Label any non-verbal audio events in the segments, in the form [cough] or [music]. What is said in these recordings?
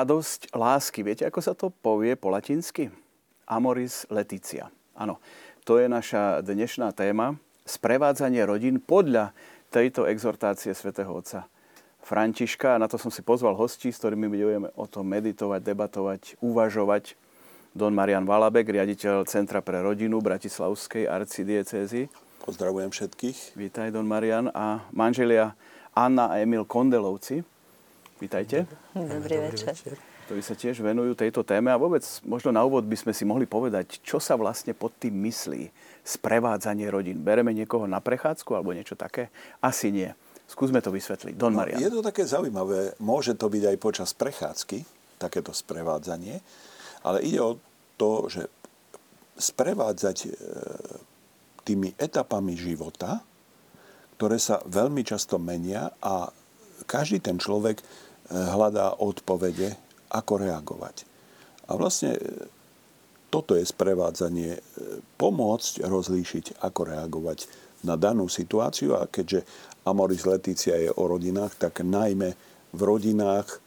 Radosť lásky. Viete, ako sa to povie po latinsky? Amoris Leticia. Áno, to je naša dnešná téma. Sprevádzanie rodín podľa tejto exhortácie svätého Otca Františka. Na to som si pozval hostí, s ktorými budeme o tom meditovať, debatovať, uvažovať. Don Marian Valabek, riaditeľ Centra pre rodinu Bratislavskej arcidiecézy. Pozdravujem všetkých. Vítaj, Don Marian. A manželia Anna a Emil Kondelovci. Vítajte. Dobrý, Dobrý večer. večer. Ktorí sa tiež venujú tejto téme a vôbec možno na úvod by sme si mohli povedať, čo sa vlastne pod tým myslí sprevádzanie rodín. Bereme niekoho na prechádzku alebo niečo také? Asi nie. Skúsme to vysvetliť. Don no, Marian. Je to také zaujímavé. Môže to byť aj počas prechádzky, takéto sprevádzanie, ale ide o to, že sprevádzať e, tými etapami života, ktoré sa veľmi často menia a každý ten človek hľadá odpovede, ako reagovať. A vlastne e, toto je sprevádzanie, e, pomôcť rozlíšiť, ako reagovať na danú situáciu a keďže Amoris Letícia je o rodinách, tak najmä v rodinách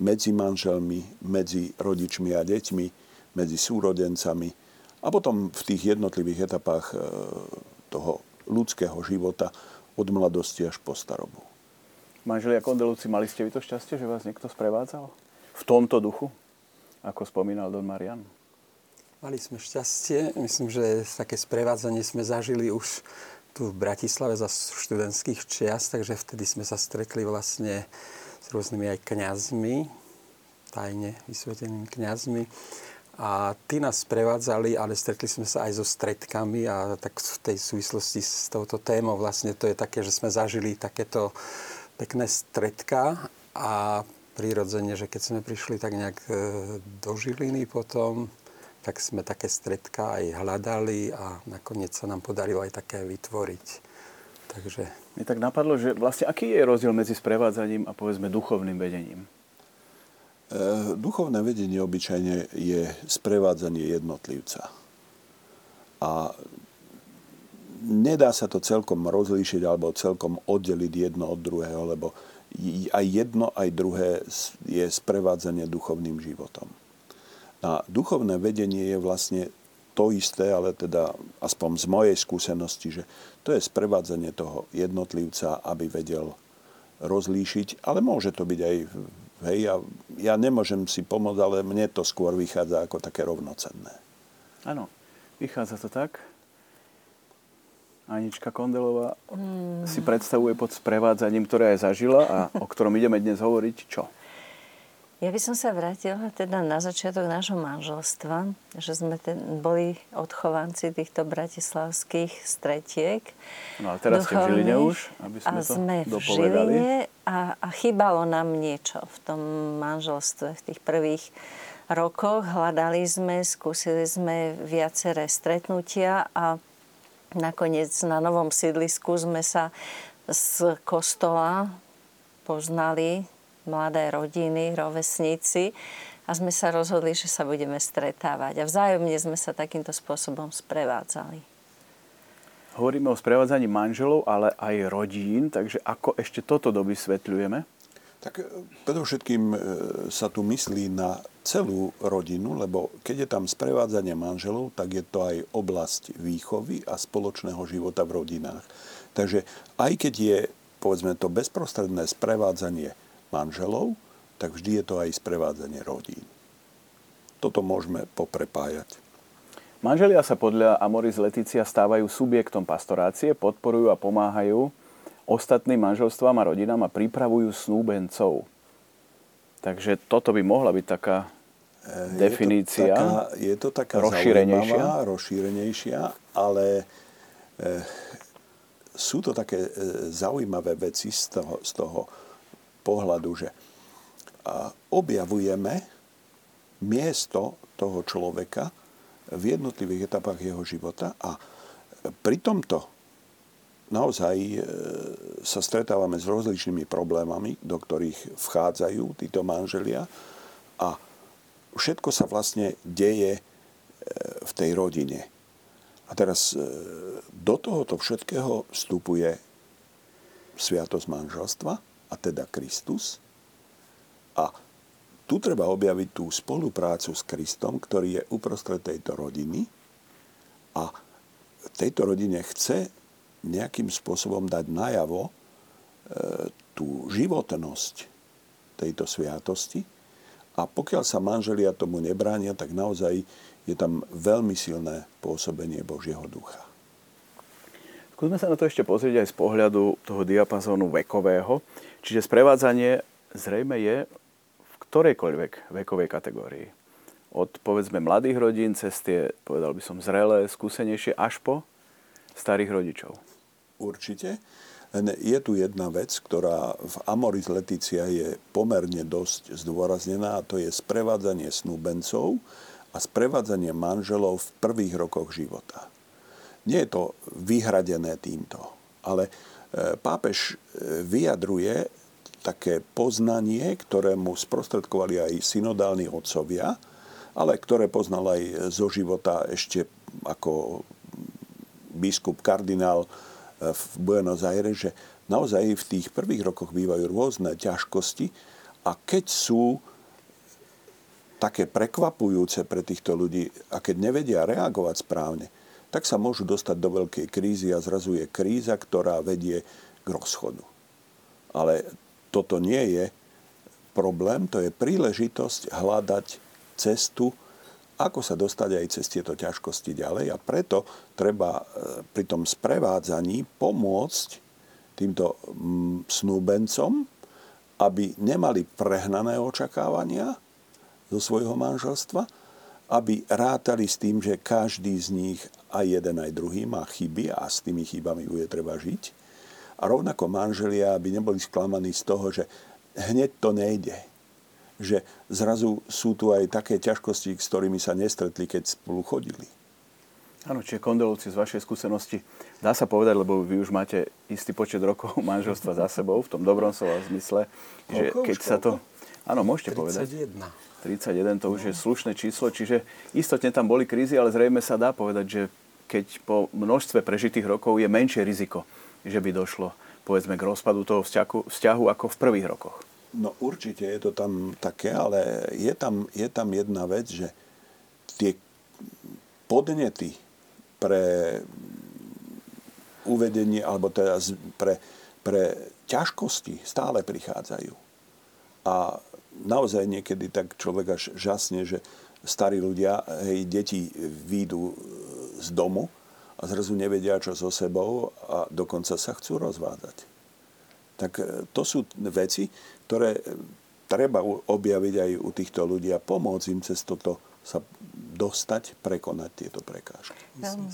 medzi manželmi, medzi rodičmi a deťmi, medzi súrodencami a potom v tých jednotlivých etapách e, toho ľudského života od mladosti až po starobu. Manželia Kondelúci, mali ste vy to šťastie, že vás niekto sprevádzal? V tomto duchu, ako spomínal Don Marian? Mali sme šťastie. Myslím, že také sprevádzanie sme zažili už tu v Bratislave za študentských čias, takže vtedy sme sa stretli vlastne s rôznymi aj kňazmi, tajne vysvetenými kňazmi. A tí nás sprevádzali, ale stretli sme sa aj so stretkami a tak v tej súvislosti s touto témou vlastne to je také, že sme zažili takéto pekné stredka a prirodzene, že keď sme prišli tak nejak e, do Žiliny potom, tak sme také stredka aj hľadali a nakoniec sa nám podarilo aj také vytvoriť. Takže... Mne tak napadlo, že vlastne aký je rozdiel medzi sprevádzaním a povedzme duchovným vedením? E, duchovné vedenie obyčajne je sprevádzanie jednotlivca. A nedá sa to celkom rozlíšiť alebo celkom oddeliť jedno od druhého, lebo aj jedno, aj druhé je sprevádzanie duchovným životom. A duchovné vedenie je vlastne to isté, ale teda aspoň z mojej skúsenosti, že to je sprevádzanie toho jednotlivca, aby vedel rozlíšiť, ale môže to byť aj, hej, ja, ja nemôžem si pomôcť, ale mne to skôr vychádza ako také rovnocenné. Áno, vychádza to tak. Anička Kondelová mm. si predstavuje pod sprevádzaním, ktoré aj zažila a o ktorom ideme dnes hovoriť, čo? Ja by som sa vrátila teda na začiatok nášho manželstva, že sme ten, boli odchovanci týchto bratislavských stretiek. No a teraz ste v Žiline už, aby sme a to sme v Žiline a, a chýbalo nám niečo v tom manželstve, v tých prvých rokoch. Hľadali sme, skúsili sme viaceré stretnutia a Nakoniec na novom sídlisku sme sa z kostola poznali mladé rodiny, rovesníci a sme sa rozhodli, že sa budeme stretávať. A vzájomne sme sa takýmto spôsobom sprevádzali. Hovoríme o sprevádzaní manželov, ale aj rodín, takže ako ešte toto dovysvetľujeme? Tak e, predovšetkým e, sa tu myslí na celú rodinu, lebo keď je tam sprevádzanie manželov, tak je to aj oblasť výchovy a spoločného života v rodinách. Takže aj keď je, povedzme to, bezprostredné sprevádzanie manželov, tak vždy je to aj sprevádzanie rodín. Toto môžeme poprepájať. Manželia sa podľa Amoris Leticia stávajú subjektom pastorácie, podporujú a pomáhajú ostatným manželstvám a rodinám a pripravujú snúbencov. Takže toto by mohla byť taká e, definícia. Je to taká, je to taká rozšírenejšia. rozšírenejšia, ale e, sú to také e, zaujímavé veci z toho, z toho pohľadu, že a, objavujeme miesto toho človeka v jednotlivých etapách jeho života a pri tomto naozaj e, sa stretávame s rozličnými problémami, do ktorých vchádzajú títo manželia a všetko sa vlastne deje e, v tej rodine. A teraz e, do tohoto všetkého vstupuje sviatosť manželstva, a teda Kristus. A tu treba objaviť tú spoluprácu s Kristom, ktorý je uprostred tejto rodiny a tejto rodine chce nejakým spôsobom dať najavo e, tú životnosť tejto sviatosti. A pokiaľ sa manželia tomu nebránia, tak naozaj je tam veľmi silné pôsobenie Božieho ducha. Skúsme sa na to ešte pozrieť aj z pohľadu toho diapazónu vekového. Čiže sprevádzanie zrejme je v ktorejkoľvek vekovej kategórii. Od povedzme mladých rodín cez tie, povedal by som, zrelé, skúsenejšie až po starých rodičov. Určite. Je tu jedna vec, ktorá v Amoris Leticia je pomerne dosť zdôraznená a to je sprevádzanie snúbencov a sprevádzanie manželov v prvých rokoch života. Nie je to vyhradené týmto, ale e, pápež e, vyjadruje také poznanie, ktoré mu sprostredkovali aj synodálni otcovia, ale ktoré poznal aj zo života ešte ako biskup kardinál v Buenos Aires, že naozaj v tých prvých rokoch bývajú rôzne ťažkosti a keď sú také prekvapujúce pre týchto ľudí a keď nevedia reagovať správne, tak sa môžu dostať do veľkej krízy a zrazu je kríza, ktorá vedie k rozchodu. Ale toto nie je problém, to je príležitosť hľadať cestu ako sa dostať aj cez tieto ťažkosti ďalej a preto treba e, pri tom sprevádzaní pomôcť týmto mm, snúbencom, aby nemali prehnané očakávania zo svojho manželstva, aby rátali s tým, že každý z nich, aj jeden, aj druhý, má chyby a s tými chybami bude treba žiť. A rovnako manželia, aby neboli sklamaní z toho, že hneď to nejde že zrazu sú tu aj také ťažkosti, s ktorými sa nestretli, keď spolu chodili. Áno, čiže kondolovci z vašej skúsenosti, dá sa povedať, lebo vy už máte istý počet rokov [laughs] manželstva za sebou, v tom dobrom slova zmysle, že keď sa to... Áno, môžete 31. povedať. 31. 31, to už je slušné číslo, čiže istotne tam boli krízy, ale zrejme sa dá povedať, že keď po množstve prežitých rokov je menšie riziko, že by došlo povedzme k rozpadu toho vzťahu, vzťahu ako v prvých rokoch. No určite je to tam také, ale je tam, je tam jedna vec, že tie podnety pre uvedenie, alebo teda pre, pre ťažkosti stále prichádzajú. A naozaj niekedy tak človek až žasne, že starí ľudia, hej, deti výjdu z domu a zrazu nevedia, čo so sebou a dokonca sa chcú rozvádzať. Tak e, to sú veci, ktoré e, treba objaviť aj u týchto ľudí a pomôcť im cez toto sa dostať, prekonať tieto prekážky. Veľmi,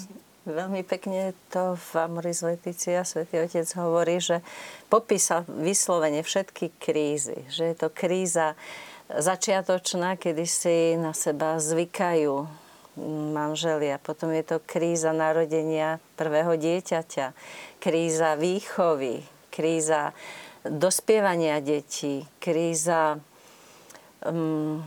veľmi pekne to v Amoris Leticia svätý Otec hovorí, že popísal vyslovene všetky krízy. Že je to kríza začiatočná, kedy si na seba zvykajú manželia. Potom je to kríza narodenia prvého dieťaťa, kríza výchovy, kríza dospievania detí, kríza um,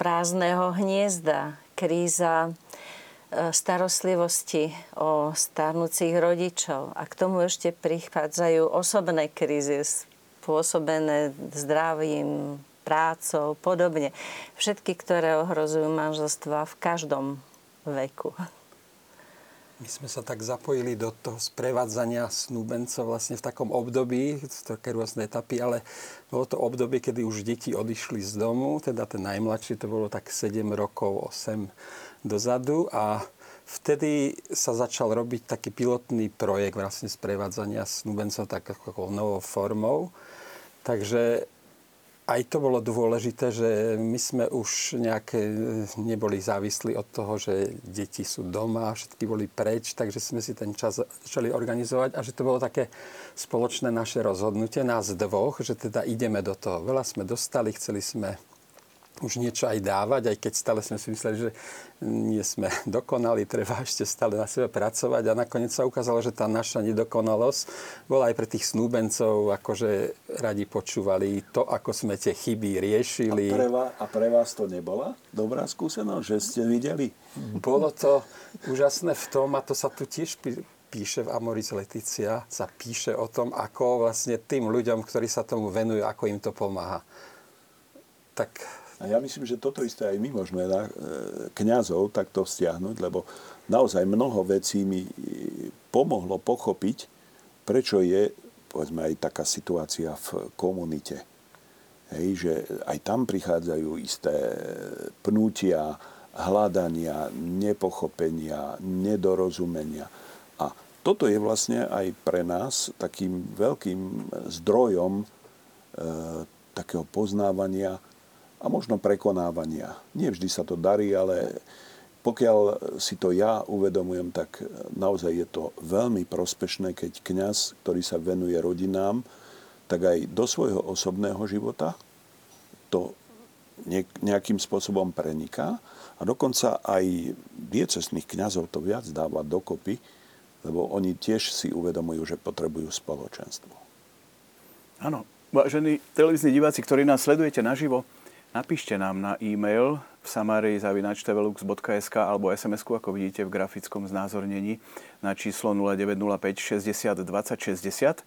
prázdneho hniezda, kríza uh, starostlivosti o starnúcich rodičov. A k tomu ešte prichádzajú osobné krízy spôsobené zdravím, prácou, podobne. Všetky, ktoré ohrozujú manželstva v každom veku. My sme sa tak zapojili do toho sprevádzania snúbencov vlastne v takom období, také rôzne etapy, ale bolo to obdobie, kedy už deti odišli z domu, teda ten najmladší to bolo tak 7 rokov, 8 dozadu a vtedy sa začal robiť taký pilotný projekt vlastne sprevádzania snúbencov tak novou formou. Takže aj to bolo dôležité, že my sme už nejaké neboli závislí od toho, že deti sú doma, všetky boli preč, takže sme si ten čas začali organizovať a že to bolo také spoločné naše rozhodnutie, nás dvoch, že teda ideme do toho. Veľa sme dostali, chceli sme už niečo aj dávať, aj keď stále sme si mysleli, že nie sme [laughs] dokonali, treba ešte stále na sebe pracovať a nakoniec sa ukázalo, že tá naša nedokonalosť bola aj pre tých snúbencov, akože radi počúvali to, ako sme tie chyby riešili. A pre, vás, a pre vás to nebola dobrá skúsenosť, že ste videli? Bolo to úžasné v tom, a to sa tu tiež píše v Amoris Leticia, sa píše o tom, ako vlastne tým ľuďom, ktorí sa tomu venujú, ako im to pomáha. Tak A ja myslím, že toto isté aj my môžeme na e, kňazov takto vzťahnuť, lebo naozaj mnoho vecí mi e, pomohlo pochopiť, prečo je povedzme aj taká situácia v komunite. Hej, že aj tam prichádzajú isté pnútia, hľadania, nepochopenia, nedorozumenia. A toto je vlastne aj pre nás takým veľkým zdrojom e, takého poznávania a možno prekonávania. Nie vždy sa to darí, ale pokiaľ si to ja uvedomujem, tak naozaj je to veľmi prospešné, keď kňaz, ktorý sa venuje rodinám, tak aj do svojho osobného života to nejakým spôsobom preniká a dokonca aj diecesných kňazov to viac dáva dokopy, lebo oni tiež si uvedomujú, že potrebujú spoločenstvo. Áno, vážení televízni diváci, ktorí nás sledujete naživo, Napíšte nám na e-mail v samarii.tvlux.sk alebo sms ako vidíte v grafickom znázornení na číslo 0905 60 20 60,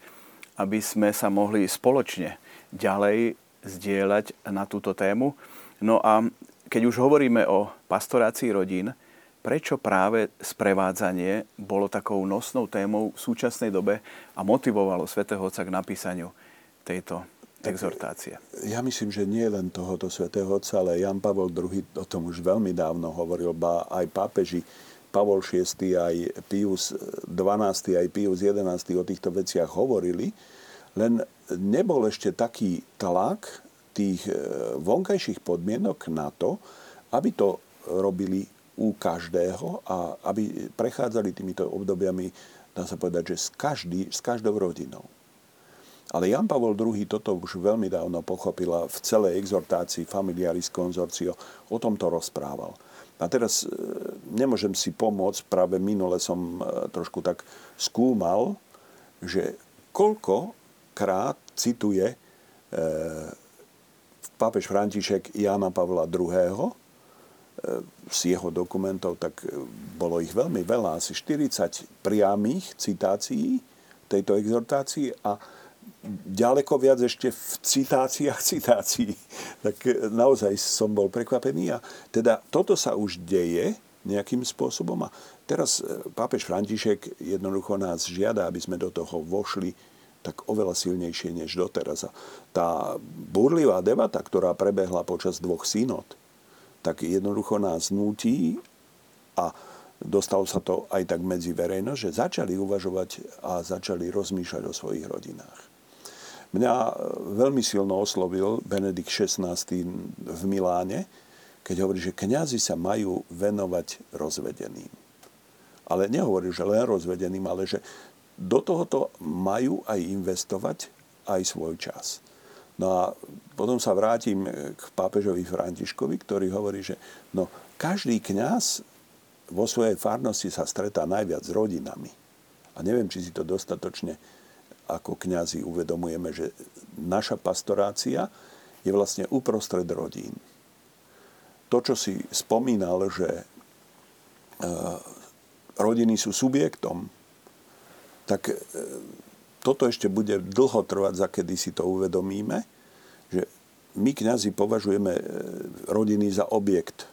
aby sme sa mohli spoločne ďalej zdieľať na túto tému. No a keď už hovoríme o pastorácii rodín, prečo práve sprevádzanie bolo takou nosnou témou v súčasnej dobe a motivovalo svätého Otca k napísaniu tejto exhortácie. Ja myslím, že nie len tohoto svätého Otca, ale Jan Pavol II o tom už veľmi dávno hovoril, ba aj pápeži Pavol VI, aj Pius XII, aj Pius XI o týchto veciach hovorili, len nebol ešte taký tlak tých e, vonkajších podmienok na to, aby to robili u každého a aby prechádzali týmito obdobiami, dá sa povedať, že s, každý, s každou rodinou. Ale Jan Pavol II toto už veľmi dávno pochopila v celej exhortácii Familiaris Consortio, o tom to rozprával. A teraz e, nemôžem si pomôcť, práve minule som e, trošku tak skúmal, že koľkokrát cituje e, pápež František Jana Pavla II. z jeho dokumentov, tak bolo ich veľmi veľa, asi 40 priamých citácií tejto exhortácii a ďaleko viac ešte v citáciách citácií. Tak e, naozaj som bol prekvapený a teda toto sa už deje nejakým spôsobom a teraz e, pápež František jednoducho nás žiada, aby sme do toho vošli tak oveľa silnejšie než doteraz. A tá burlivá debata, ktorá prebehla počas dvoch synod, tak jednoducho nás nutí a dostalo sa to aj tak medzi verejnosť, že začali uvažovať a začali rozmýšľať o svojich rodinách. Mňa e, veľmi silno oslovil Benedikt XVI v Miláne, keď hovorí, že kňazi sa majú venovať rozvedeným. Ale nehovorí, že len rozvedeným, ale že do tohoto majú aj investovať aj svoj čas. No a potom sa vrátim k pápežovi Františkovi, ktorý hovorí, že no, každý kňaz vo svojej farnosti sa stretá najviac s rodinami. A neviem, či si to dostatočne ako kňazi uvedomujeme, že naša pastorácia je vlastne uprostred rodín. To, čo si spomínal, že e, rodiny sú subjektom, tak e, toto ešte bude dlho trvať, za kedy si to uvedomíme, že my kňazi považujeme e, rodiny za objekt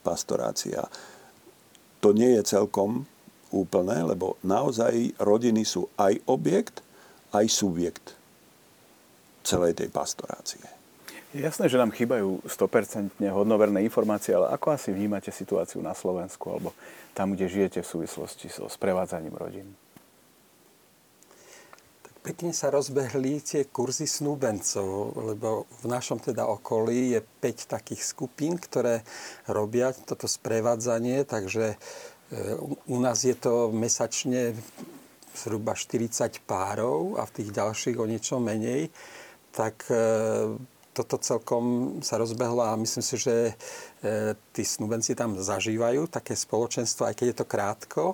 pastorácia. To nie je celkom úplné, lebo naozaj rodiny sú aj objekt, aj subjekt celej tej pastorácie. Je jasné, že nám chýbajú 100% hodnoverné informácie, ale ako asi vnímate situáciu na Slovensku alebo tam, kde žijete v súvislosti so sprevádzaním rodín? Tak pekne sa rozbehli tie kurzy snúbencov, lebo v našom teda okolí je 5 takých skupín, ktoré robia toto sprevádzanie, takže e, u nás je to mesačne zhruba 40 párov a v tých ďalších o niečo menej, tak e, toto celkom sa rozbehlo a myslím si, že e, tí snúbenci tam zažívajú také spoločenstvo, aj keď je to krátko,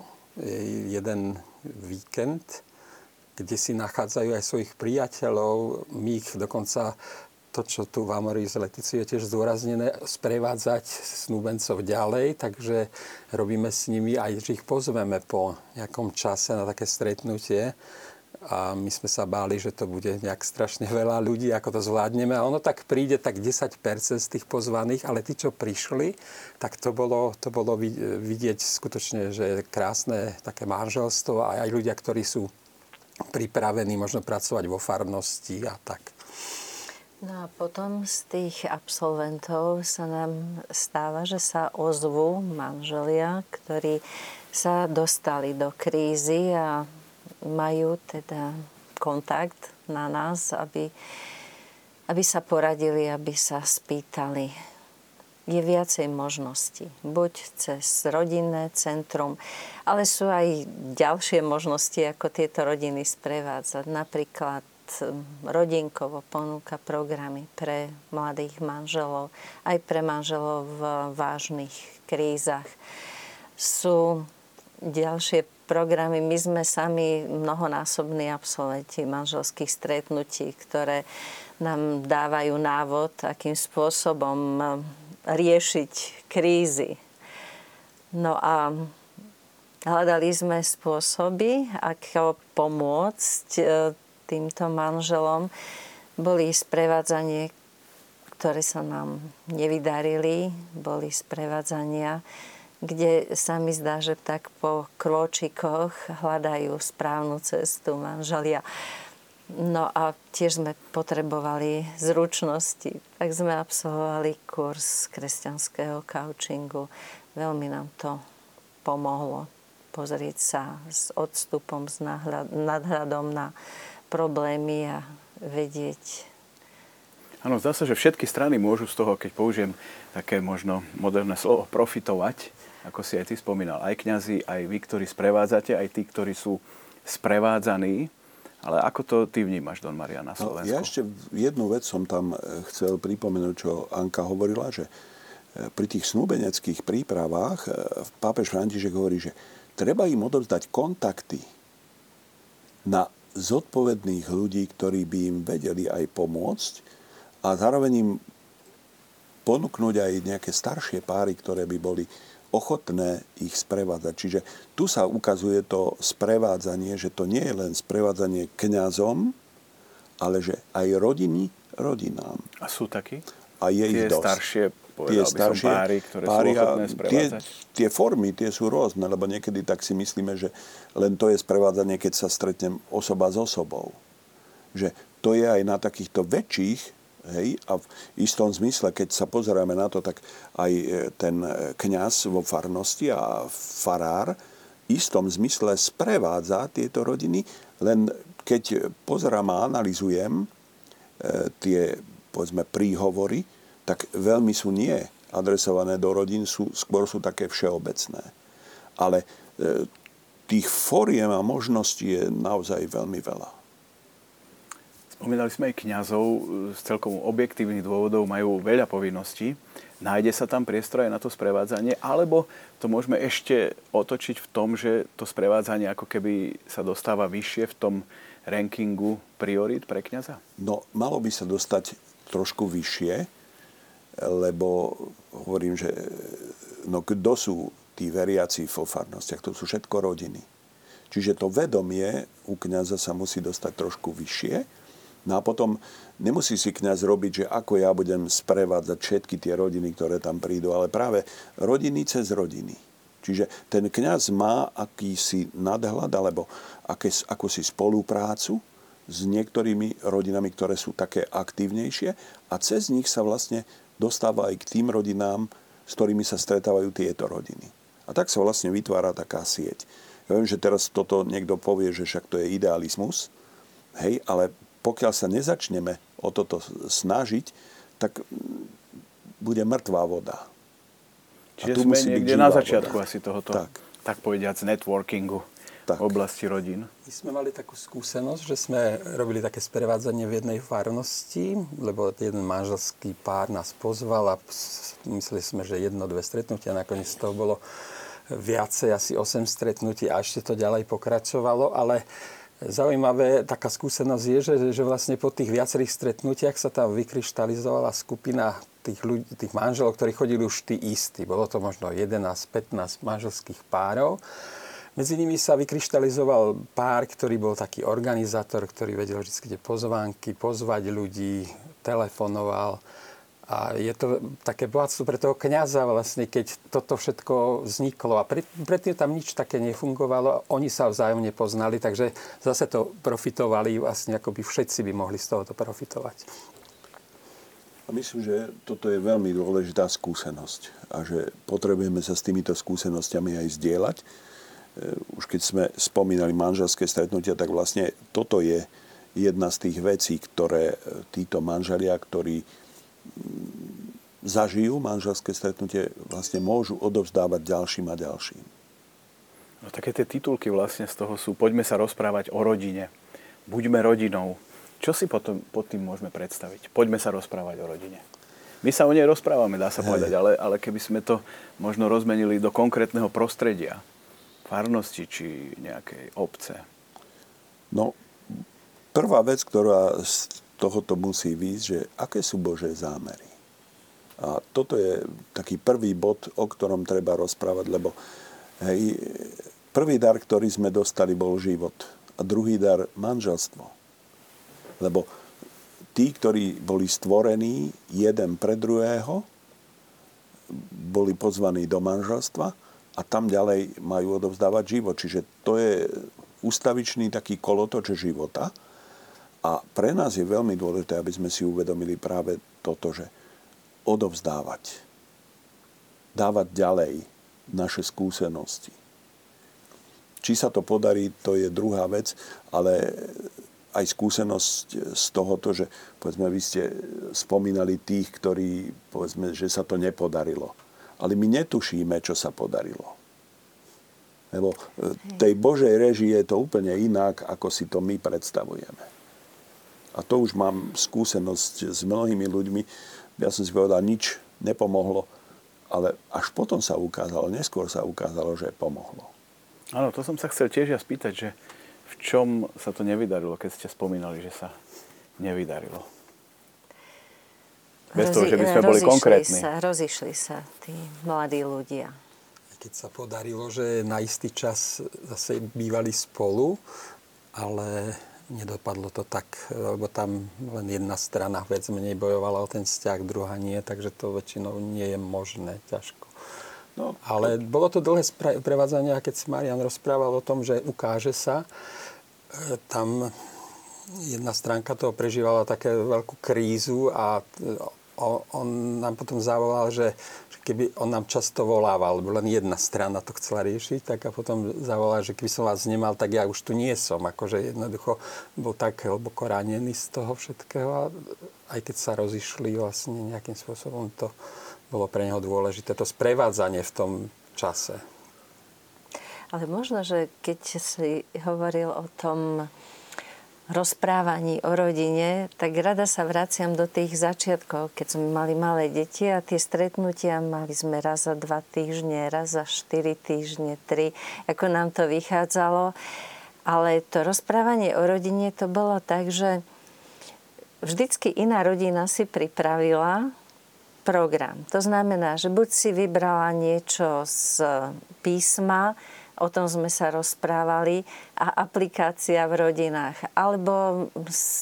jeden víkend, kde si nachádzajú aj svojich priateľov. My ich dokonca to, čo tu v Amoris Letici je tiež zdôraznené, sprevádzať snúbencov ďalej, takže robíme s nimi aj, že ich pozveme po nejakom čase na také stretnutie a my sme sa báli, že to bude nejak strašne veľa ľudí, ako to zvládneme. A ono tak príde tak 10% z tých pozvaných, ale tí, čo prišli, tak to bolo, to bolo vidieť skutočne, že krásne také manželstvo a aj ľudia, ktorí sú pripravení možno pracovať vo farnosti a tak. No a potom z tých absolventov sa nám stáva, že sa ozvú manželia, ktorí sa dostali do krízy a majú teda kontakt na nás, aby, aby sa poradili, aby sa spýtali. Je viacej možností. Buď cez rodinné centrum, ale sú aj ďalšie možnosti, ako tieto rodiny sprevádzať. Napríklad rodinkovo ponúka programy pre mladých manželov, aj pre manželov v vážnych krízach. Sú ďalšie programy. My sme sami mnohonásobní absolventi manželských stretnutí, ktoré nám dávajú návod, akým spôsobom riešiť krízy. No a hľadali sme spôsoby, ako pomôcť týmto manželom, boli sprevádzanie, ktoré sa nám nevydarili, boli sprevádzania, kde sa mi zdá, že tak po krôčikoch hľadajú správnu cestu manželia. No a tiež sme potrebovali zručnosti. Tak sme absolvovali kurz kresťanského coachingu. Veľmi nám to pomohlo pozrieť sa s odstupom, s nadhľadom na problémy a vedieť. Áno, zdá sa, že všetky strany môžu z toho, keď použijem také možno moderné slovo, profitovať, ako si aj ty spomínal. Aj kňazi, aj vy, ktorí sprevádzate, aj tí, ktorí sú sprevádzaní. Ale ako to ty vnímaš, Don Maria, na Slovensku? No, ja ešte jednu vec som tam e, chcel pripomenúť, čo Anka hovorila, že e, pri tých snúbeneckých prípravách e, pápež František hovorí, že treba im odovzdať kontakty na zodpovedných ľudí, ktorí by im vedeli aj pomôcť a zároveň im ponúknuť aj nejaké staršie páry, ktoré by boli ochotné ich sprevádzať. Čiže tu sa ukazuje to sprevádzanie, že to nie je len sprevádzanie kňazom, ale že aj rodiny rodinám. A sú takí? A je Tie ich dosť. staršie tie staršie páry, ktoré páry sú ochotné tie, tie formy, tie sú rôzne, lebo niekedy tak si myslíme, že len to je sprevádzanie, keď sa stretnem osoba s osobou. Že to je aj na takýchto väčších, hej, a v istom zmysle, keď sa pozeráme na to, tak aj e, ten e, kňaz vo farnosti a farár v istom zmysle sprevádza tieto rodiny, len keď pozerám a analizujem e, tie povedzme príhovory, tak veľmi sú nie adresované do rodín, sú, skôr sú také všeobecné. Ale e, tých foriem a možností je naozaj veľmi veľa. Spomínali sme aj kňazov, z celkom objektívnych dôvodov majú veľa povinností. Nájde sa tam priestor aj na to sprevádzanie, alebo to môžeme ešte otočiť v tom, že to sprevádzanie ako keby sa dostáva vyššie v tom rankingu priorít pre kňaza? No, malo by sa dostať trošku vyššie, lebo hovorím, že no kto sú tí veriaci vo farnostiach? To sú všetko rodiny. Čiže to vedomie u kniaza sa musí dostať trošku vyššie. No a potom nemusí si kňaz robiť, že ako ja budem sprevádzať všetky tie rodiny, ktoré tam prídu, ale práve rodiny cez rodiny. Čiže ten kňaz má akýsi nadhľad alebo aké, ako si spoluprácu s niektorými rodinami, ktoré sú také aktívnejšie a cez nich sa vlastne dostáva aj k tým rodinám, s ktorými sa stretávajú tieto rodiny. A tak sa vlastne vytvára taká sieť. Ja viem, že teraz toto niekto povie, že však to je idealizmus, hej, ale pokiaľ sa nezačneme o toto snažiť, tak bude mŕtvá voda. Čiže A tu sme musí niekde byť na začiatku voda. asi tohoto, tak, tak povediať, networkingu tak. oblasti rodín. My sme mali takú skúsenosť, že sme robili také sprevádzanie v jednej farnosti, lebo jeden manželský pár nás pozval a mysleli sme, že jedno, dve stretnutia, nakoniec toho bolo viacej, asi 8 stretnutí a ešte to ďalej pokračovalo, ale Zaujímavé, taká skúsenosť je, že, že vlastne po tých viacerých stretnutiach sa tam vykryštalizovala skupina tých, ľudí, tých manželov, ktorí chodili už tí istí. Bolo to možno 11-15 manželských párov Medzi nimi sa vykryštalizoval pár, ktorý bol taký organizátor, ktorý vedel vždy tie pozvánky, pozvať ľudí, telefonoval. A je to také bohatstvo pre toho kniaza vlastne, keď toto všetko vzniklo. A predtým tam nič také nefungovalo. Oni sa vzájomne poznali, takže zase to profitovali. Vlastne ako by všetci by mohli z tohoto profitovať. A myslím, že toto je veľmi dôležitá skúsenosť a že potrebujeme sa s týmito skúsenostiami aj zdieľať už keď sme spomínali manželské stretnutia, tak vlastne toto je jedna z tých vecí, ktoré eh, títo manželia, ktorí mm, zažijú manželské stretnutie, vlastne môžu odovzdávať ďalším a ďalším. No, také tie titulky vlastne z toho sú Poďme sa rozprávať o rodine. Buďme rodinou. Čo si potom pod tým môžeme predstaviť? Poďme sa rozprávať o rodine. My sa o nej rozprávame, dá sa Hej. povedať, ale, ale keby sme to možno rozmenili do konkrétneho prostredia, farnosti či nejakej obce? No, prvá vec, ktorá z tohoto musí výjsť, že aké sú Božie zámery. A toto je taký prvý bod, o ktorom treba rozprávať, lebo hej, prvý dar, ktorý sme dostali, bol život. A druhý dar manželstvo. Lebo tí, ktorí boli stvorení jeden pre druhého, boli pozvaní do manželstva a tam ďalej majú odovzdávať život. Čiže to je ustavičný taký kolotoč života. A pre nás je veľmi dôležité, aby sme si uvedomili práve toto, že odovzdávať, dávať ďalej naše skúsenosti. Či sa to podarí, to je druhá vec, ale aj skúsenosť z tohoto, že povedzme, vy ste spomínali tých, ktorí, povedzme, že sa to nepodarilo ale my netušíme, čo sa podarilo. Lebo e, tej Božej režii je to úplne inak, ako si to my predstavujeme. A to už mám skúsenosť s mnohými ľuďmi. Ja som si povedal, nič nepomohlo, ale až potom sa ukázalo, neskôr sa ukázalo, že pomohlo. Áno, to som sa chcel tiež ja spýtať, že v čom sa to nevydarilo, keď ste spomínali, že sa nevydarilo. Bez toho, že by sme boli konkrétni. Sa, rozišli sa tí mladí ľudia. Keď sa podarilo, že na istý čas zase bývali spolu, ale nedopadlo to tak, lebo tam len jedna strana vec menej bojovala o ten vzťah, druhá nie, takže to väčšinou nie je možné, ťažko. No, ale bolo to dlhé prevádzanie a keď si Marian rozprával o tom, že ukáže sa, e, tam jedna stránka toho prežívala také veľkú krízu a on, on nám potom zavolal, že keby on nám často volával, lebo len jedna strana to chcela riešiť, tak a potom zavolal, že keby som vás nemal, tak ja už tu nie som. Akože jednoducho bol tak hlboko ranený z toho všetkého a aj keď sa rozišli vlastne nejakým spôsobom, to bolo pre neho dôležité, to sprevádzanie v tom čase. Ale možno, že keď si hovoril o tom, rozprávaní o rodine, tak rada sa vraciam do tých začiatkov, keď sme mali malé deti a tie stretnutia mali sme raz za dva týždne, raz za štyri týždne, tri, ako nám to vychádzalo. Ale to rozprávanie o rodine to bolo tak, že vždycky iná rodina si pripravila program. To znamená, že buď si vybrala niečo z písma, o tom sme sa rozprávali, a aplikácia v rodinách. Alebo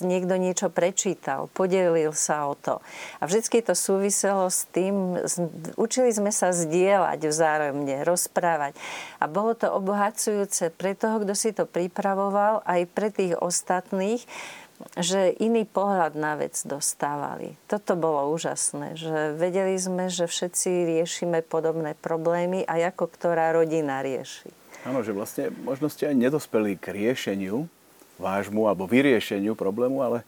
niekto niečo prečítal, podelil sa o to. A vždy to súviselo s tým, učili sme sa zdieľať vzájomne, rozprávať. A bolo to obohacujúce pre toho, kto si to pripravoval, aj pre tých ostatných, že iný pohľad na vec dostávali. Toto bolo úžasné, že vedeli sme, že všetci riešime podobné problémy a ako ktorá rodina rieši. Áno, že vlastne možno ste aj nedospeli k riešeniu vášmu alebo vyriešeniu problému, ale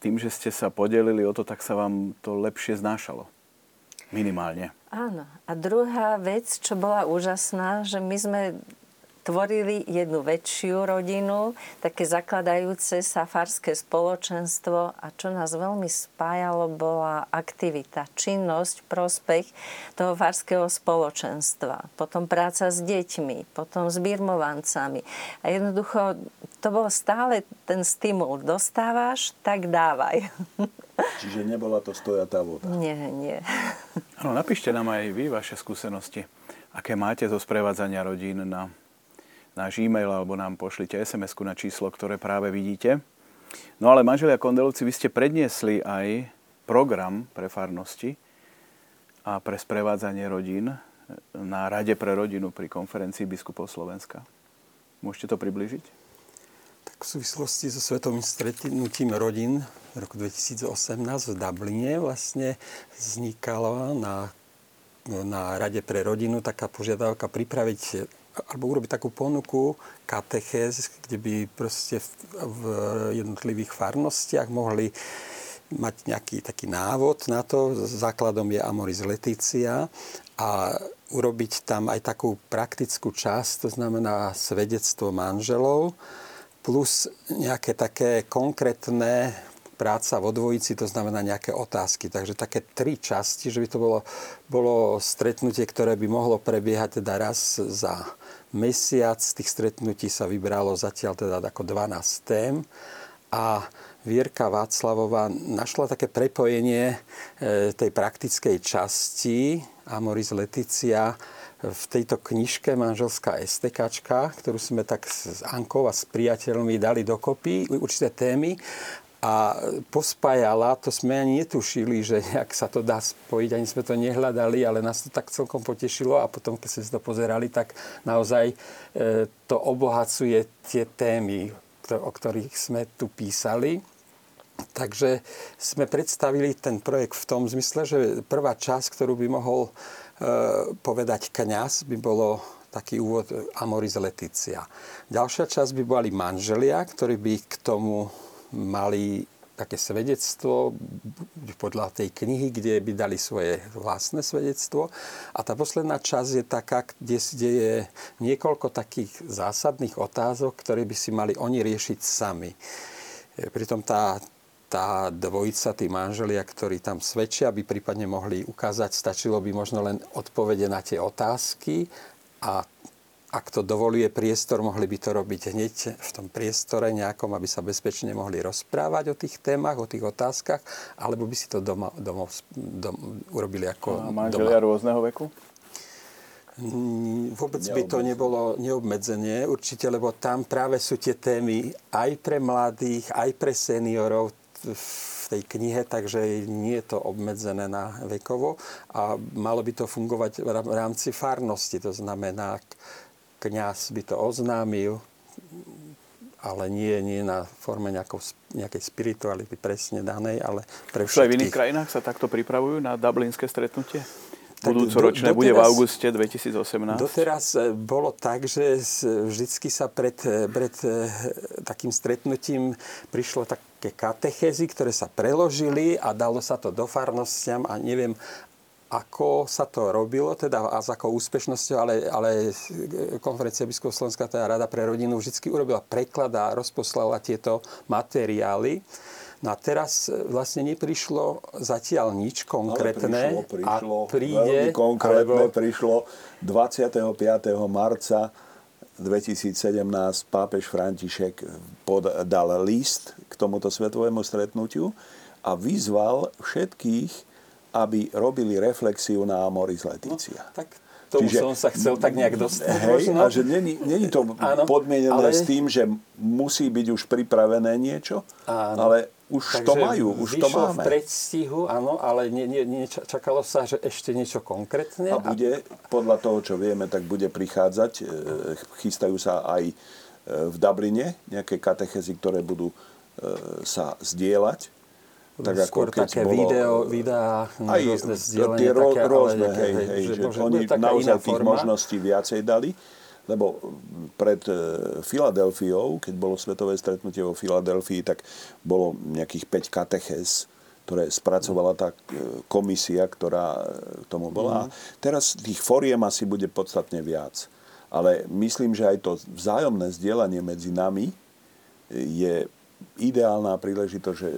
tým, že ste sa podelili o to, tak sa vám to lepšie znášalo. Minimálne. Áno. A druhá vec, čo bola úžasná, že my sme tvorili jednu väčšiu rodinu, také zakladajúce sa farské spoločenstvo a čo nás veľmi spájalo bola aktivita, činnosť, prospech toho farského spoločenstva. Potom práca s deťmi, potom s birmovancami. A jednoducho to bol stále ten stimul. Dostávaš, tak dávaj. [laughs] Čiže nebola to stojatá voda. Nie, nie. Áno, napíšte nám aj vy vaše skúsenosti. Aké máte zo sprevádzania rodín na náš e-mail alebo nám pošlite sms na číslo, ktoré práve vidíte. No ale manželia Kondelovci, vy ste predniesli aj program pre farnosti a pre sprevádzanie rodín na Rade pre rodinu pri konferencii biskupov Slovenska. Môžete to približiť? Tak v súvislosti so svetovým stretnutím rodín v roku 2018 v Dubline vlastne vznikala na, na Rade pre rodinu taká požiadavka pripraviť alebo urobiť takú ponuku katechéz, kde by proste v, v jednotlivých farnostiach mohli mať nejaký taký návod na to. Základom je Amoris Leticia a urobiť tam aj takú praktickú časť, to znamená svedectvo manželov, plus nejaké také konkrétne práca vo dvojici, to znamená nejaké otázky. Takže také tri časti, že by to bolo, bolo stretnutie, ktoré by mohlo prebiehať teda raz za mesiac. Z tých stretnutí sa vybralo zatiaľ teda ako 12 tém. A Vierka Václavová našla také prepojenie e, tej praktickej časti Amoris Leticia v tejto knižke Manželská STKčka, ktorú sme tak s Ankou a s priateľmi dali dokopy, určité témy a pospájala, to sme ani netušili, že nejak sa to dá spojiť, ani sme to nehľadali, ale nás to tak celkom potešilo a potom, keď sme to pozerali, tak naozaj e, to obohacuje tie témy, o ktorých sme tu písali. Takže sme predstavili ten projekt v tom zmysle, že prvá časť, ktorú by mohol e, povedať kňaz, by bolo taký úvod Amoris Leticia. Ďalšia časť by boli manželia, ktorí by k tomu mali také svedectvo podľa tej knihy, kde by dali svoje vlastné svedectvo. A tá posledná časť je taká, kde, kde je niekoľko takých zásadných otázok, ktoré by si mali oni riešiť sami. Pritom tá, tá dvojica, tí manželia, ktorí tam svedčia, by prípadne mohli ukázať, stačilo by možno len odpovede na tie otázky a ak to dovoluje priestor, mohli by to robiť hneď v tom priestore nejakom, aby sa bezpečne mohli rozprávať o tých témach, o tých otázkach, alebo by si to doma, domov, dom, urobili ako A manželia doma. rôzneho veku? Mm, vôbec by to nebolo neobmedzenie, určite, lebo tam práve sú tie témy aj pre mladých, aj pre seniorov v tej knihe, takže nie je to obmedzené na vekovo a malo by to fungovať v rámci farnosti, to znamená, kňaz by to oznámil, ale nie, nie na forme nejakou, nejakej spirituality presne danej, ale pre všetkých. Aj v iných krajinách sa takto pripravujú na dublinské stretnutie? Budúcoročné do, bude v auguste 2018. Doteraz e, bolo tak, že vždycky sa pred, e, pred e, takým stretnutím prišlo také katechézy, ktoré sa preložili a dalo sa to do farnostiam a neviem, ako sa to robilo, teda a s akou úspešnosťou, ale, ale konferencia biskupov Slovenská, teda Rada pre rodinu, vždy urobila preklad a rozposlala tieto materiály. No a teraz e, vlastne neprišlo zatiaľ nič konkrétne. Ale prišlo, prišlo a príde, veľmi konkrétne alebo... prišlo 25. marca 2017 pápež František podal list k tomuto svetovému stretnutiu a vyzval všetkých, aby robili reflexiu na Amoris Leticia. No, tak tomu Čiže, som sa chcel tak nejak dostať. Hej, a že není, není to [laughs] áno, podmienené ale... s tým, že musí byť už pripravené niečo, áno. ale už Takže to majú, už to máme. v predstihu, áno, ale nie, nie, nie, čakalo sa, že ešte niečo konkrétne. A bude, podľa toho, čo vieme, tak bude prichádzať, e, chystajú sa aj e, v Dubline nejaké katechezy, ktoré budú e, sa zdieľať tak skôr ako také bolo, video, videá, aj rôzne zdieľanie. Tie také, rôzne, také, hej, hej, že, že oni naozaj tých možností viacej dali, lebo pred e, Filadelfiou, keď bolo svetové stretnutie vo Filadelfii, tak bolo nejakých 5 katechez, ktoré spracovala tá e, komisia, ktorá k tomu bola. Mm. Teraz tých foriem asi bude podstatne viac. Ale myslím, že aj to vzájomné zdieľanie medzi nami je ideálna príležitosť, že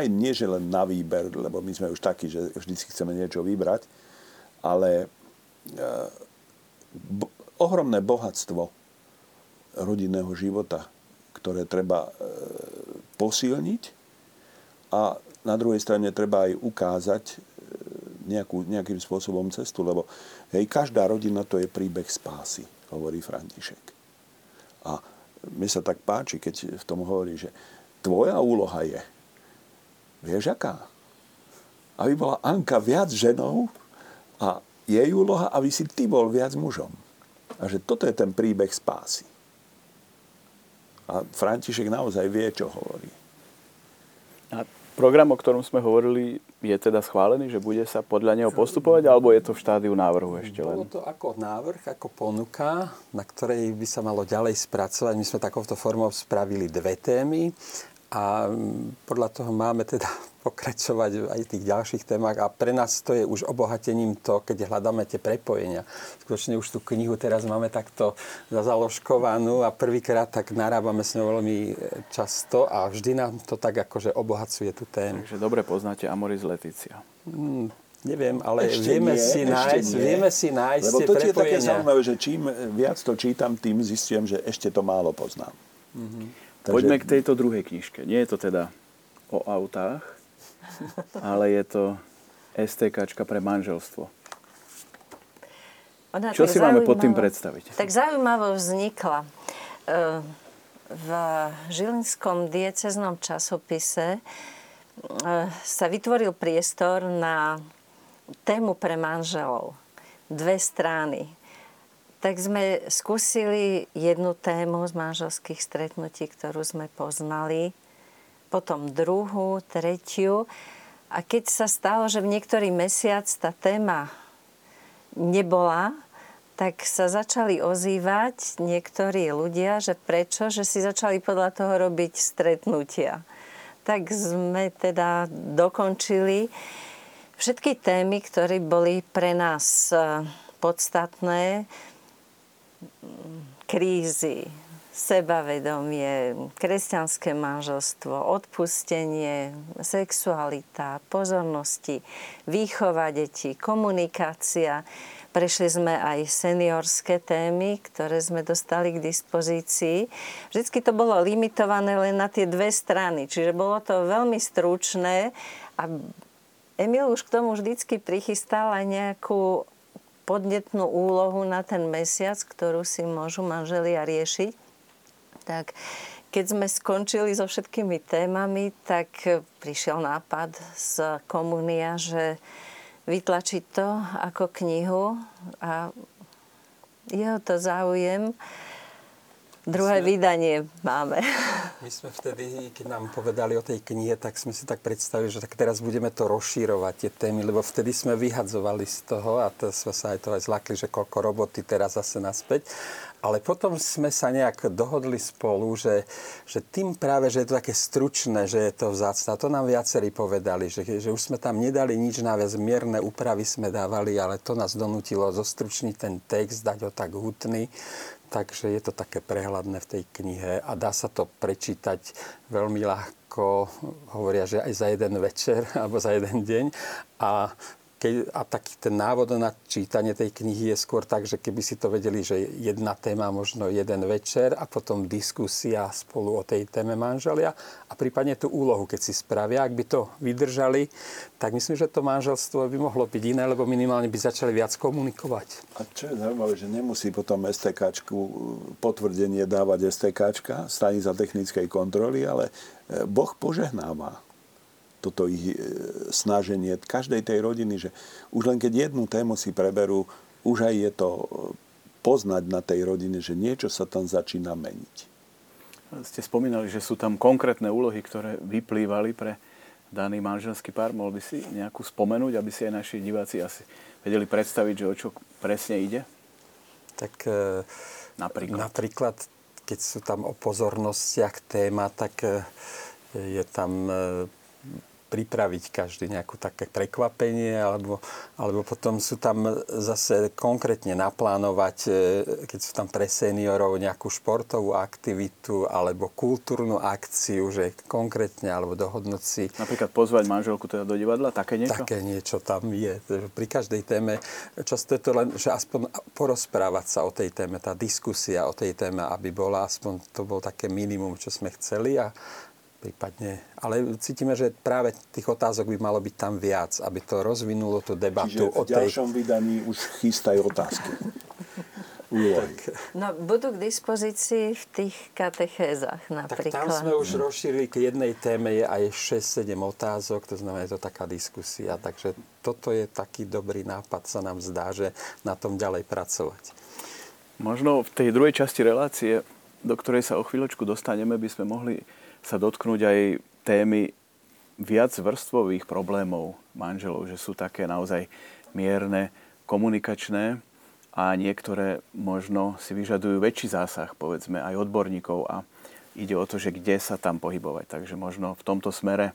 aj nie, že len na výber, lebo my sme už takí, že vždy chceme niečo vybrať, ale e, bo, ohromné bohatstvo rodinného života, ktoré treba e, posilniť a na druhej strane treba aj ukázať e, nejakú, nejakým spôsobom cestu, lebo hej, každá rodina to je príbeh spásy, hovorí František. A mi sa tak páči, keď v tom hovorí, že tvoja úloha je, vieš aká? Aby bola Anka viac ženou a jej úloha, aby si ty bol viac mužom. A že toto je ten príbeh spásy. A František naozaj vie, čo hovorí. A program, o ktorom sme hovorili, je teda schválený, že bude sa podľa neho postupovať, alebo je to v štádiu návrhu ešte len? Bolo to ako návrh, ako ponuka, na ktorej by sa malo ďalej spracovať. My sme takouto formou spravili dve témy a podľa toho máme teda [laughs] pokračovať aj v tých ďalších témach a pre nás to je už obohatením to, keď hľadáme tie prepojenia. Skutočne už tú knihu teraz máme takto zazaložkovanú a prvýkrát tak narábame s ňou veľmi e, často a vždy nám to tak akože obohacuje tú tému. Takže dobre poznáte Amoris Leticia. Hmm, neviem, ale Ešte vieme, nie, si ešte nájsť, nie. vieme si nájsť Lebo tie to je také zaujímavé, že čím viac to čítam, tým zistujem, že ešte to málo poznám. Takže- Poďme k tejto druhej knižke. Nie je to teda o autách, [laughs] ale je to STKčka pre manželstvo. Ona Čo si máme pod tým predstaviť? Tak zaujímavo vznikla. E, V Žilinskom dieceznom časopise e, sa vytvoril priestor na tému pre manželov. Dve strany. Tak sme skúsili jednu tému z manželských stretnutí, ktorú sme poznali, potom druhú, tretiu. A keď sa stalo, že v niektorý mesiac tá téma nebola, tak sa začali ozývať niektorí ľudia, že prečo, že si začali podľa toho robiť stretnutia. Tak sme teda dokončili všetky témy, ktoré boli pre nás eh, podstatné, krízy, sebavedomie, kresťanské manželstvo, odpustenie, sexualita, pozornosti, výchova detí, komunikácia. Prešli sme aj seniorské témy, ktoré sme dostali k dispozícii. Vždycky to bolo limitované len na tie dve strany, čiže bolo to veľmi stručné a Emil už k tomu vždycky prichystal aj nejakú podnetnú úlohu na ten mesiac, ktorú si môžu manželia riešiť. Tak keď sme skončili so všetkými témami, tak prišiel nápad z komunia, že vytlačiť to ako knihu a jeho to záujem. Druhé vydanie máme. [laughs] My sme vtedy, keď nám povedali o tej knihe, tak sme si tak predstavili, že tak teraz budeme to rozšírovať, tie témy, lebo vtedy sme vyhadzovali z toho a to sme sa aj to aj zlakli, že koľko roboty teraz zase naspäť. Ale potom sme sa nejak dohodli spolu, že, že tým práve, že je to také stručné, že je to vzácne. A to nám viacerí povedali, že, že už sme tam nedali nič naviac, mierne úpravy sme dávali, ale to nás donútilo zostručniť ten text, dať ho tak hutný. Takže je to také prehľadné v tej knihe a dá sa to prečítať veľmi ľahko, hovoria, že aj za jeden večer [laughs] alebo za jeden deň. A, keď, a taký ten návod na čítanie tej knihy je skôr tak, že keby si to vedeli, že jedna téma možno jeden večer a potom diskusia spolu o tej téme manželia a prípadne tú úlohu, keď si spravia. Ak by to vydržali, tak myslím, že to manželstvo by mohlo byť iné, lebo minimálne by začali viac komunikovať. A čo je zaujímavé, že nemusí potom STKčku potvrdenie dávať STKčka, stanica technickej kontroly, ale e, Boh požehnáva toto ich e, snaženie každej tej rodiny, že už len keď jednu tému si preberú, už aj je to e, poznať na tej rodine, že niečo sa tam začína meniť. Ste spomínali, že sú tam konkrétne úlohy, ktoré vyplývali pre daný manželský pár. Mohol by si nejakú spomenúť, aby si aj naši diváci asi vedeli predstaviť, že o čo presne ide? Tak e, Napríklad. napríklad, keď sú tam o pozornostiach téma, tak je tam pripraviť každý nejakú také prekvapenie, alebo, alebo potom sú tam zase konkrétne naplánovať, e, keď sú tam pre seniorov nejakú športovú aktivitu alebo kultúrnu akciu, že konkrétne, alebo dohodnúť si Napríklad pozvať manželku teda do divadla, také niečo? Také niečo tam je. Pri každej téme, často je to len, že aspoň porozprávať sa o tej téme, tá diskusia o tej téme, aby bola aspoň, to bol také minimum, čo sme chceli a prípadne, ale cítime, že práve tých otázok by malo byť tam viac, aby to rozvinulo tú debatu Čiže o v tej... ďalšom vydaní už chystajú otázky. No, budú k dispozícii v tých katechézach napríklad. Tak tam sme už rozšírili k jednej téme, je aj 6-7 otázok, to znamená, je to taká diskusia. Takže toto je taký dobrý nápad, sa nám zdá, že na tom ďalej pracovať. Možno v tej druhej časti relácie, do ktorej sa o chvíľočku dostaneme, by sme mohli sa dotknúť aj témy viac vrstvových problémov manželov, že sú také naozaj mierne, komunikačné a niektoré možno si vyžadujú väčší zásah, povedzme, aj odborníkov a ide o to, že kde sa tam pohybovať. Takže možno v tomto smere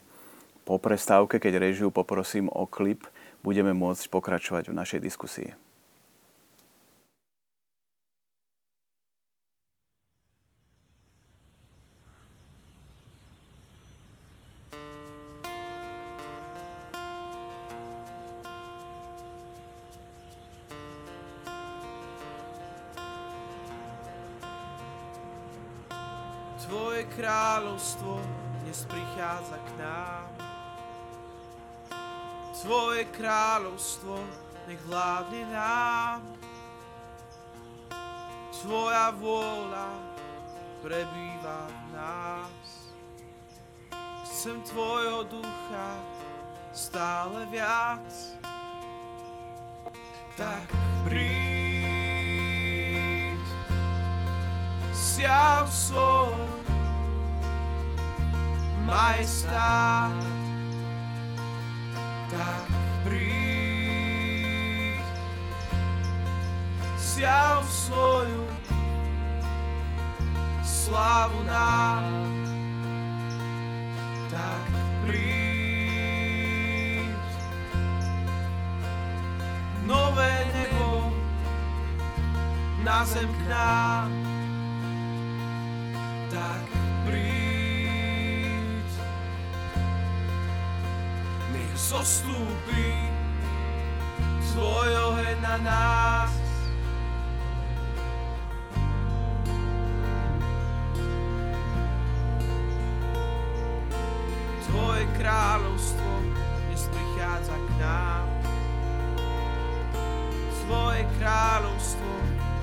po prestávke, keď režiu poprosím o klip, budeme môcť pokračovať v našej diskusii. Kráľovstvo nech vládne nám. Tvoja vôľa prebýva v nás. Chcem Tvojho ducha stále viac. Tak príď, siav svoj majestát, tak príď, siav svoju slávu nám, tak príď. Nové nebo na zem k nám, tak zostúpi svoj oheň na nás. Tvoje kráľovstvo dnes prichádza k nám. Tvoje kráľovstvo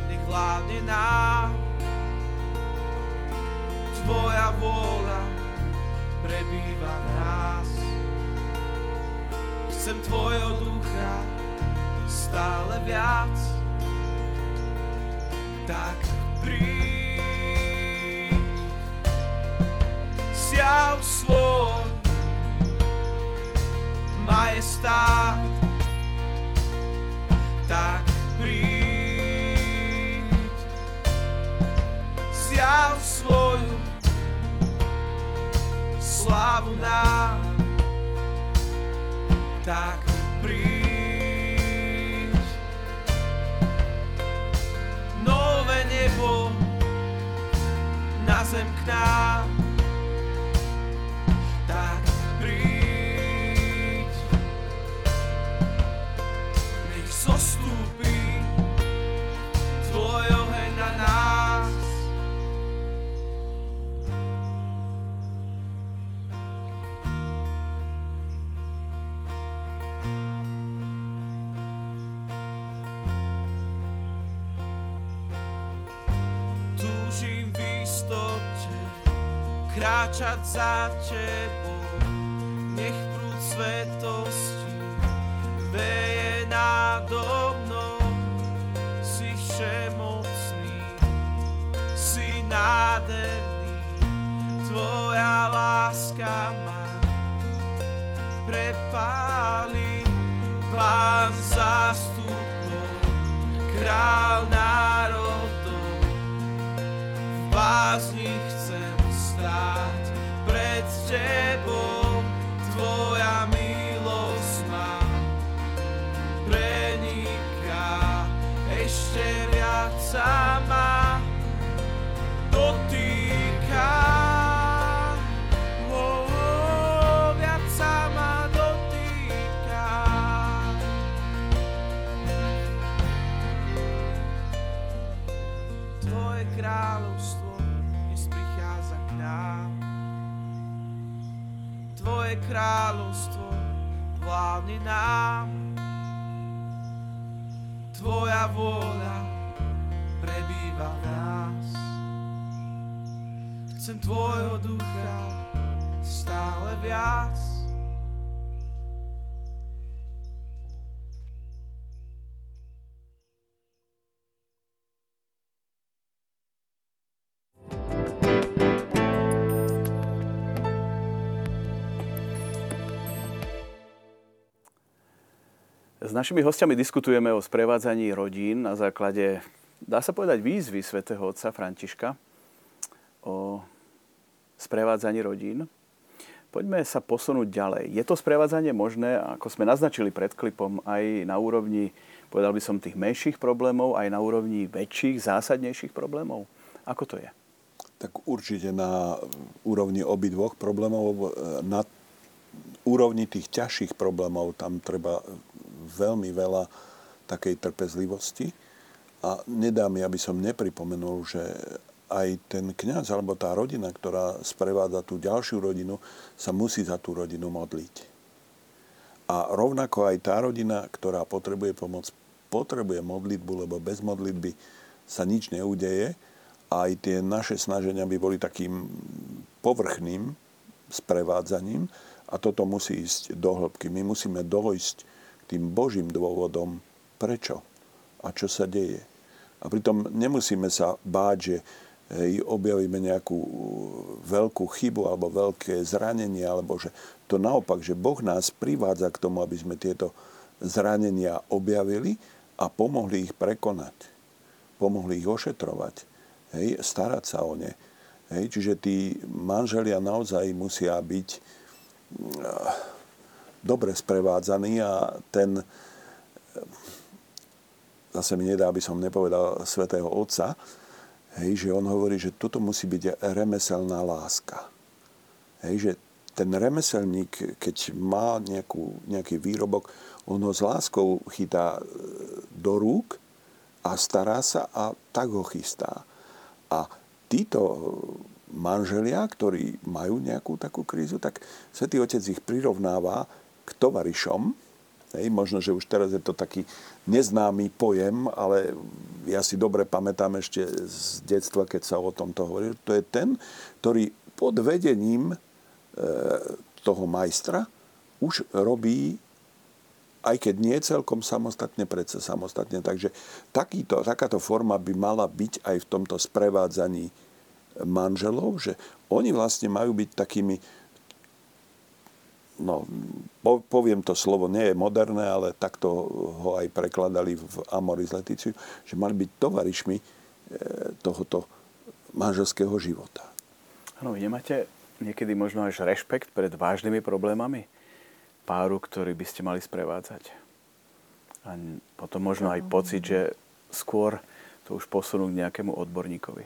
nech vládne nám. Tvoja vôľa prebýva nás chcem Tvojho ducha stále viac. Tak príď, siav svoj. Majestát. Tak príď, siav svoju slávu nám tak príď. Nové nebo na zem k nám, kráčať za tebou. Nech prúd svetosti veje nado mnou. Si všemocný, si nádherný, tvoja láska ma prepáli. Pán zástupov, král kráľovstvo Tvoje kráľovstvo vládne nám. Tvoja vôľa pre iba v nás. Chcem tvojho ducha stále viac. S našimi hostiami diskutujeme o sprevádzaní rodín na základe, dá sa povedať, výzvy svätého otca Františka o sprevádzaní rodín. Poďme sa posunúť ďalej. Je to sprevádzanie možné, ako sme naznačili pred klipom, aj na úrovni, povedal by som, tých menších problémov, aj na úrovni väčších, zásadnejších problémov? Ako to je? Tak určite na úrovni obidvoch problémov, na úrovni tých ťažších problémov tam treba veľmi veľa takej trpezlivosti. A nedá mi, aby som nepripomenul, že aj ten kňaz alebo tá rodina, ktorá sprevádza tú ďalšiu rodinu, sa musí za tú rodinu modliť. A rovnako aj tá rodina, ktorá potrebuje pomoc, potrebuje modlitbu, lebo bez modlitby sa nič neudeje. A aj tie naše snaženia by boli takým povrchným sprevádzaním a toto musí ísť do hĺbky. My musíme dojsť tým Božím dôvodom, prečo a čo sa deje. A pritom nemusíme sa báť, že hej, objavíme nejakú veľkú chybu alebo veľké zranenie, alebo že to naopak, že Boh nás privádza k tomu, aby sme tieto zranenia objavili a pomohli ich prekonať. Pomohli ich ošetrovať. Hej, starať sa o ne. Hej, čiže tí manželia naozaj musia byť dobre sprevádzaný a ten zase mi nedá, aby som nepovedal svätého Otca, hej, že on hovorí, že toto musí byť remeselná láska. Hej, že ten remeselník, keď má nejakú, nejaký výrobok, on ho s láskou chytá e, do rúk a stará sa a tak ho chystá. A títo manželia, ktorí majú nejakú takú krízu, tak Svetý Otec ich prirovnáva k tovarišom. Hej, možno, že už teraz je to taký neznámy pojem, ale ja si dobre pamätám ešte z detstva, keď sa o tomto hovoril. To je ten, ktorý pod vedením e, toho majstra už robí aj keď nie celkom samostatne, predsa samostatne. Takže takýto, takáto forma by mala byť aj v tomto sprevádzaní manželov, že oni vlastne majú byť takými no, poviem to slovo, nie je moderné, ale takto ho aj prekladali v Amoris Leticiu, že mali byť tovarišmi e, tohoto manželského života. Áno, nemáte niekedy možno až rešpekt pred vážnymi problémami páru, ktorý by ste mali sprevádzať? A potom možno aj pocit, že skôr to už posunú k nejakému odborníkovi.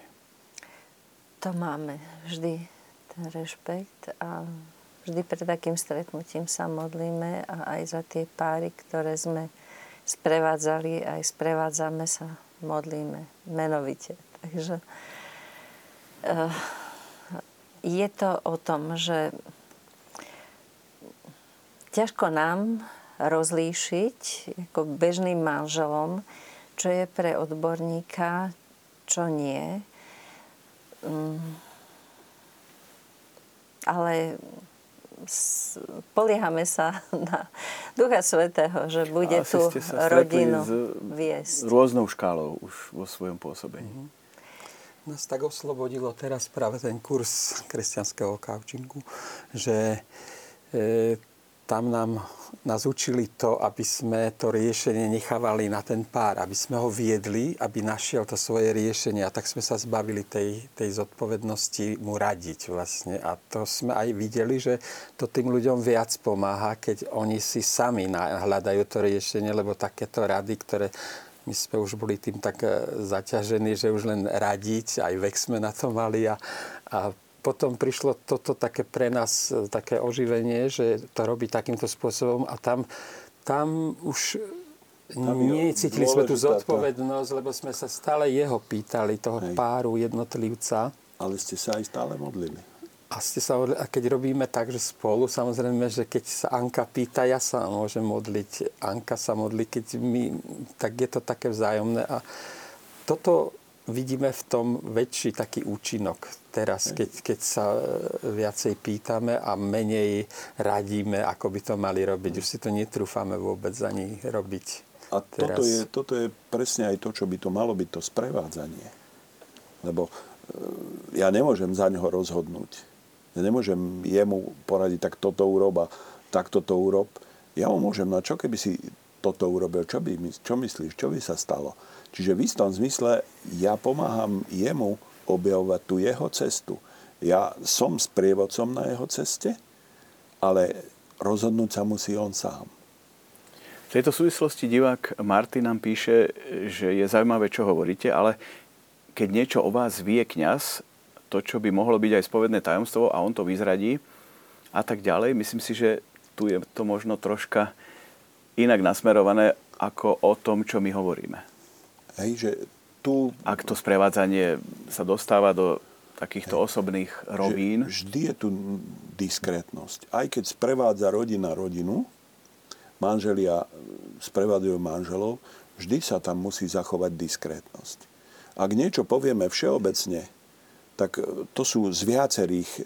To máme vždy, ten rešpekt a vždy pred takým stretnutím sa modlíme a aj za tie páry, ktoré sme sprevádzali, aj sprevádzame sa, modlíme menovite. Takže uh, je to o tom, že ťažko nám rozlíšiť ako bežným manželom, čo je pre odborníka, čo nie. Um, ale poliehame sa [laughs] na Ducha Svetého, že bude tu rodinu viesť. Rôznou škálou už vo svojom pôsobení. Mm-hmm. Nás tak oslobodilo teraz práve ten kurz kresťanského kaučingu, že e, tam nám, nás učili to, aby sme to riešenie nechávali na ten pár, aby sme ho viedli, aby našiel to svoje riešenie. A tak sme sa zbavili tej, tej zodpovednosti mu radiť vlastne. A to sme aj videli, že to tým ľuďom viac pomáha, keď oni si sami hľadajú to riešenie, lebo takéto rady, ktoré my sme už boli tým tak e, zaťažení, že už len radiť, aj vek sme na to mali a, a potom prišlo toto také pre nás e, také oživenie, že to robí takýmto spôsobom a tam, tam už necítili sme tú zodpovednosť, lebo sme sa stále jeho pýtali, toho Hej. páru jednotlivca. Ale ste sa aj stále modlili. A, ste sa, a keď robíme tak, že spolu, samozrejme, že keď sa Anka pýta, ja sa môžem modliť, Anka sa modlí, keď my, tak je to také vzájomné. A toto vidíme v tom väčší taký účinok teraz, keď, keď sa e, viacej pýtame a menej radíme, ako by to mali robiť. Už si to netrúfame vôbec ani robiť. A toto je, toto je presne aj to, čo by to malo byť, to sprevádzanie. Lebo e, ja nemôžem za neho rozhodnúť. Ja nemôžem jemu poradiť, tak toto urob a tak toto urob. Ja mu môžem, no čo keby si toto urobil, čo, by, čo myslíš, čo by sa stalo? Čiže v istom zmysle ja pomáham jemu objavovať tú jeho cestu. Ja som sprievodcom na jeho ceste, ale rozhodnúť sa musí on sám. V tejto súvislosti divák Martin nám píše, že je zaujímavé, čo hovoríte, ale keď niečo o vás vie kňaz, to, čo by mohlo byť aj spovedné tajomstvo a on to vyzradí a tak ďalej, myslím si, že tu je to možno troška inak nasmerované ako o tom, čo my hovoríme. Hej, že tu... Ak to sprevádzanie sa dostáva do takýchto hej, osobných rovín. Vždy je tu diskrétnosť. Aj keď sprevádza rodina rodinu, manželia sprevádzajú manželov, vždy sa tam musí zachovať diskrétnosť. Ak niečo povieme všeobecne, tak e, to sú z viacerých e,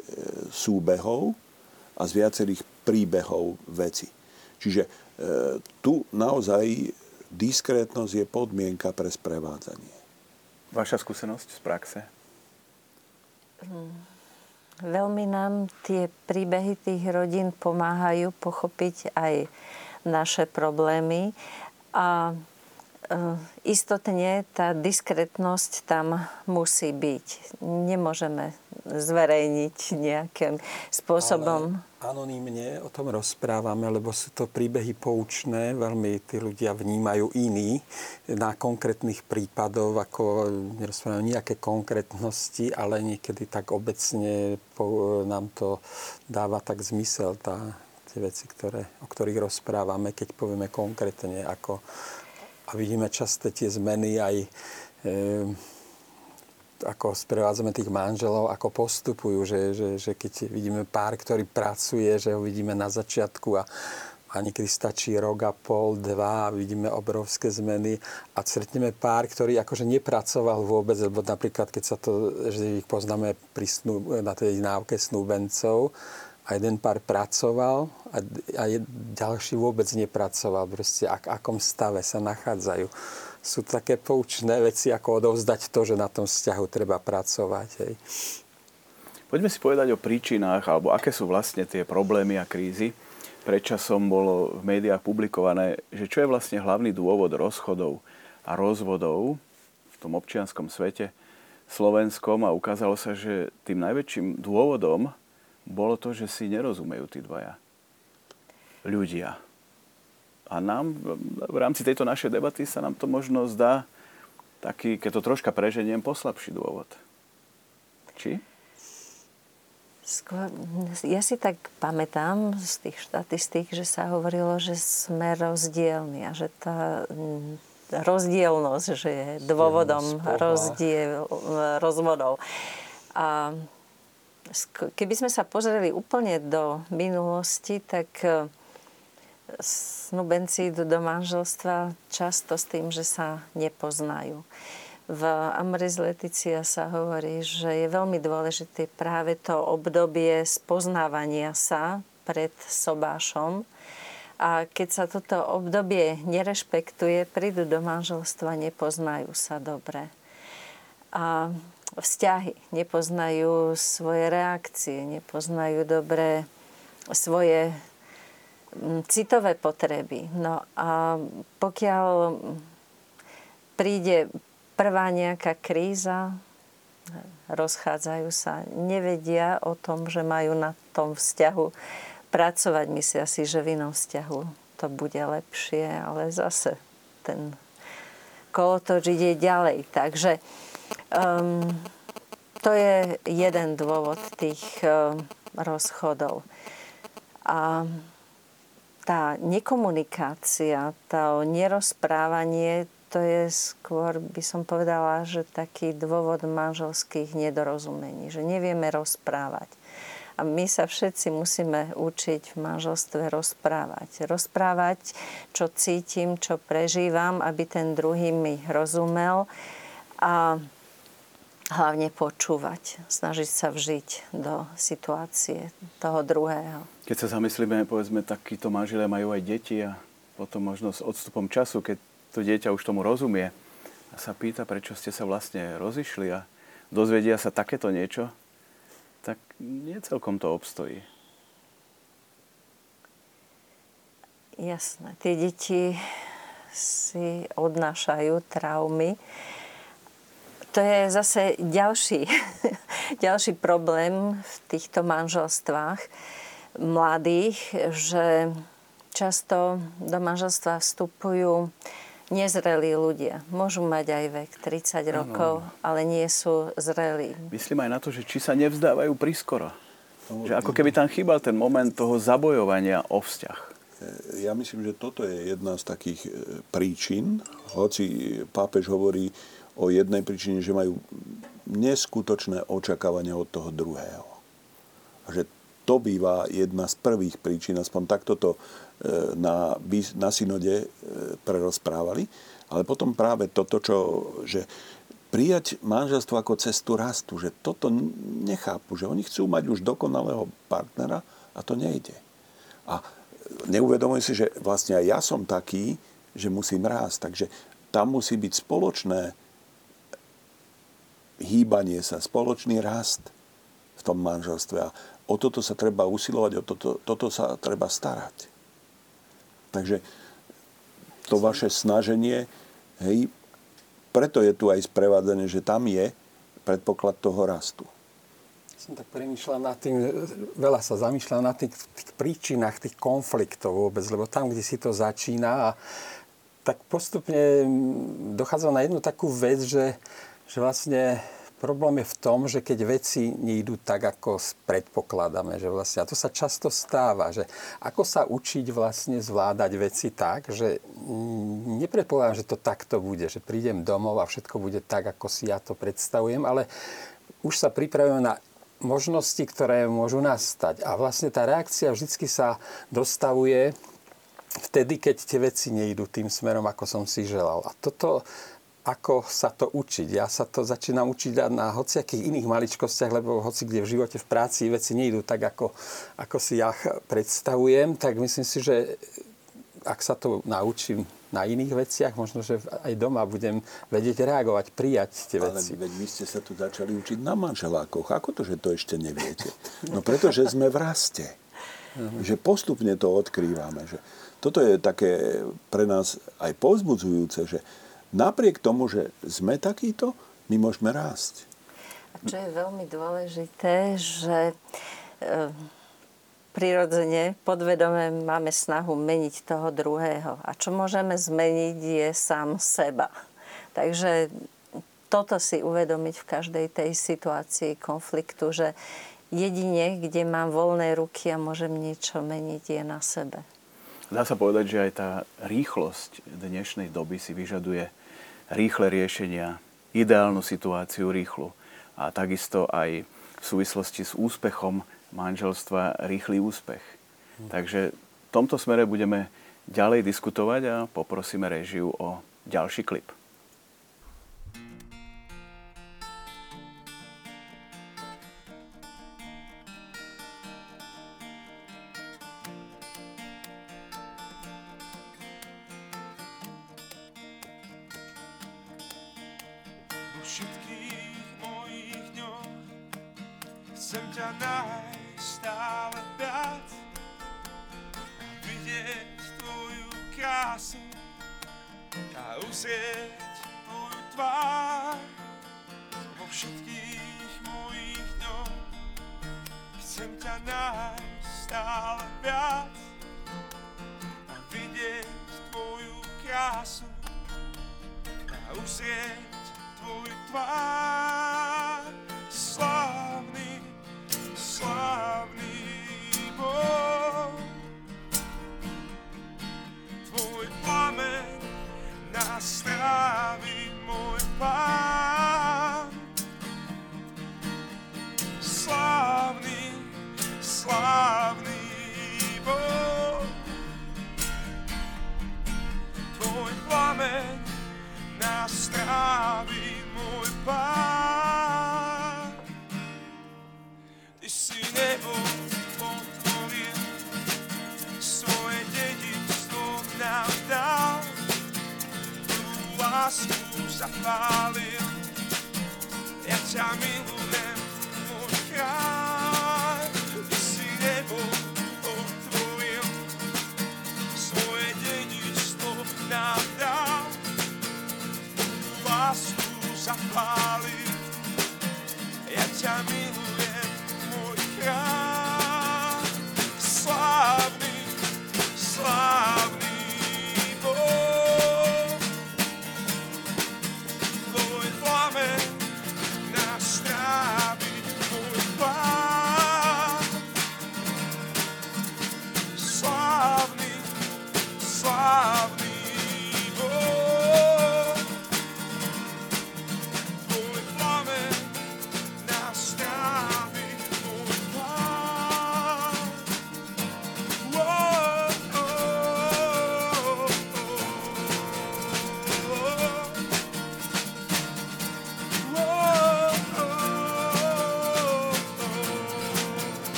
súbehov a z viacerých príbehov veci. Čiže e, tu naozaj diskrétnosť je podmienka pre sprevádzanie. Vaša skúsenosť z praxe? Hmm. Veľmi nám tie príbehy tých rodín pomáhajú pochopiť aj naše problémy a istotne tá diskretnosť tam musí byť. Nemôžeme zverejniť nejakým spôsobom. Ale anonímne o tom rozprávame, lebo sú to príbehy poučné, veľmi tí ľudia vnímajú iní na konkrétnych prípadov, ako nerozprávame nejaké konkrétnosti, ale niekedy tak obecne nám to dáva tak zmysel, tá, tie veci, ktoré, o ktorých rozprávame, keď povieme konkrétne, ako a vidíme často tie zmeny aj e, ako sprevádzame tých manželov, ako postupujú, že, že, že keď vidíme pár, ktorý pracuje, že ho vidíme na začiatku a, a niekedy stačí rok a pol, dva a vidíme obrovské zmeny a stretneme pár, ktorý akože nepracoval vôbec, lebo napríklad keď sa to, že ich poznáme pri snú, na tej náuke snúbencov, a jeden pár pracoval a, a ďalší vôbec nepracoval. Proste ak, akom stave sa nachádzajú. Sú také poučné veci, ako odovzdať to, že na tom vzťahu treba pracovať. Hej. Poďme si povedať o príčinách, alebo aké sú vlastne tie problémy a krízy. Predčasom bolo v médiách publikované, že čo je vlastne hlavný dôvod rozchodov a rozvodov v tom občianskom svete slovenskom a ukázalo sa, že tým najväčším dôvodom bolo to, že si nerozumejú tí dvaja ľudia. A nám v rámci tejto našej debaty sa nám to možno zdá taký, keď to troška preženiem, poslabší dôvod. Či? Skôr, ja si tak pamätám z tých štatistík, že sa hovorilo, že sme rozdielni a že tá rozdielnosť, že je dôvodom rozdiel, rozvodov. A keby sme sa pozreli úplne do minulosti, tak e, snubenci idú do manželstva často s tým, že sa nepoznajú. V Amoris Leticia sa hovorí, že je veľmi dôležité práve to obdobie spoznávania sa pred sobášom. A keď sa toto obdobie nerešpektuje, prídu do manželstva, nepoznajú sa dobre. A vzťahy, nepoznajú svoje reakcie, nepoznajú dobre svoje mm, citové potreby. No a pokiaľ príde prvá nejaká kríza, rozchádzajú sa, nevedia o tom, že majú na tom vzťahu pracovať. Myslia si, že v inom vzťahu to bude lepšie, ale zase ten kolotoč ide ďalej. Takže Um, to je jeden dôvod tých um, rozchodov. A tá nekomunikácia, to nerozprávanie, to je skôr, by som povedala, že taký dôvod manželských nedorozumení, že nevieme rozprávať. A my sa všetci musíme učiť v manželstve rozprávať. Rozprávať, čo cítim, čo prežívam, aby ten druhý mi rozumel. A hlavne počúvať, snažiť sa vžiť do situácie toho druhého. Keď sa zamyslíme, povedzme, takíto manželia majú aj deti a potom možno s odstupom času, keď to dieťa už tomu rozumie a sa pýta, prečo ste sa vlastne rozišli a dozvedia sa takéto niečo, tak nie celkom to obstojí. Jasné, tie deti si odnášajú traumy. To je zase ďalší, [laughs] ďalší problém v týchto manželstvách mladých, že často do manželstva vstupujú nezrelí ľudia. Môžu mať aj vek 30 rokov, ano. ale nie sú zrelí. Myslím aj na to, že či sa nevzdávajú prískoro. No, že ako keby tam chýbal ten moment toho zabojovania o vzťah. Ja myslím, že toto je jedna z takých e, príčin, hoci pápež hovorí o jednej príčine, že majú neskutočné očakávania od toho druhého. Že to býva jedna z prvých príčin, aspoň takto to e, na, na synode e, prerozprávali. Ale potom práve toto, čo, že prijať manželstvo ako cestu rastu, že toto nechápu, že oni chcú mať už dokonalého partnera a to nejde. A neuvedomujem si, že vlastne aj ja som taký, že musím rásť. Takže tam musí byť spoločné hýbanie sa, spoločný rast v tom manželstve. A o toto sa treba usilovať, o toto, toto sa treba starať. Takže to vaše snaženie, hej, preto je tu aj sprevádzanie, že tam je predpoklad toho rastu som tak premýšľal nad tým, veľa sa zamýšľal nad tých, tých príčinách tých konfliktov vôbec, lebo tam, kde si to začína a tak postupne dochádza na jednu takú vec, že, že vlastne problém je v tom, že keď veci nejdú tak, ako predpokladáme, že vlastne, a to sa často stáva, že ako sa učiť vlastne zvládať veci tak, že nepredpokladám, že to takto bude, že prídem domov a všetko bude tak, ako si ja to predstavujem, ale už sa pripravujem na možnosti, ktoré môžu nastať. A vlastne tá reakcia vždy sa dostavuje vtedy, keď tie veci nejdú tým smerom, ako som si želal. A toto, ako sa to učiť. Ja sa to začínam učiť na hociakých iných maličkostiach, lebo hoci kde v živote, v práci veci nejdú tak, ako, ako si ja predstavujem, tak myslím si, že ak sa to naučím na iných veciach, možno, že aj doma budem vedieť reagovať, prijať tie veci. Ale veď vy ste sa tu začali učiť na manželákoch. Ako to, že to ešte neviete? No pretože sme v raste. Že postupne to odkrývame. Že toto je také pre nás aj povzbudzujúce, že napriek tomu, že sme takíto, my môžeme rásť. A čo je veľmi dôležité, že e, prirodzene, podvedome máme snahu meniť toho druhého. A čo môžeme zmeniť je sám seba. Takže toto si uvedomiť v každej tej situácii konfliktu, že jedine, kde mám voľné ruky a môžem niečo meniť, je na sebe. Dá sa povedať, že aj tá rýchlosť dnešnej doby si vyžaduje rýchle riešenia, ideálnu situáciu rýchlu a takisto aj v súvislosti s úspechom manželstva rýchly úspech. Hm. Takže v tomto smere budeme ďalej diskutovať a poprosíme režiu o ďalší klip.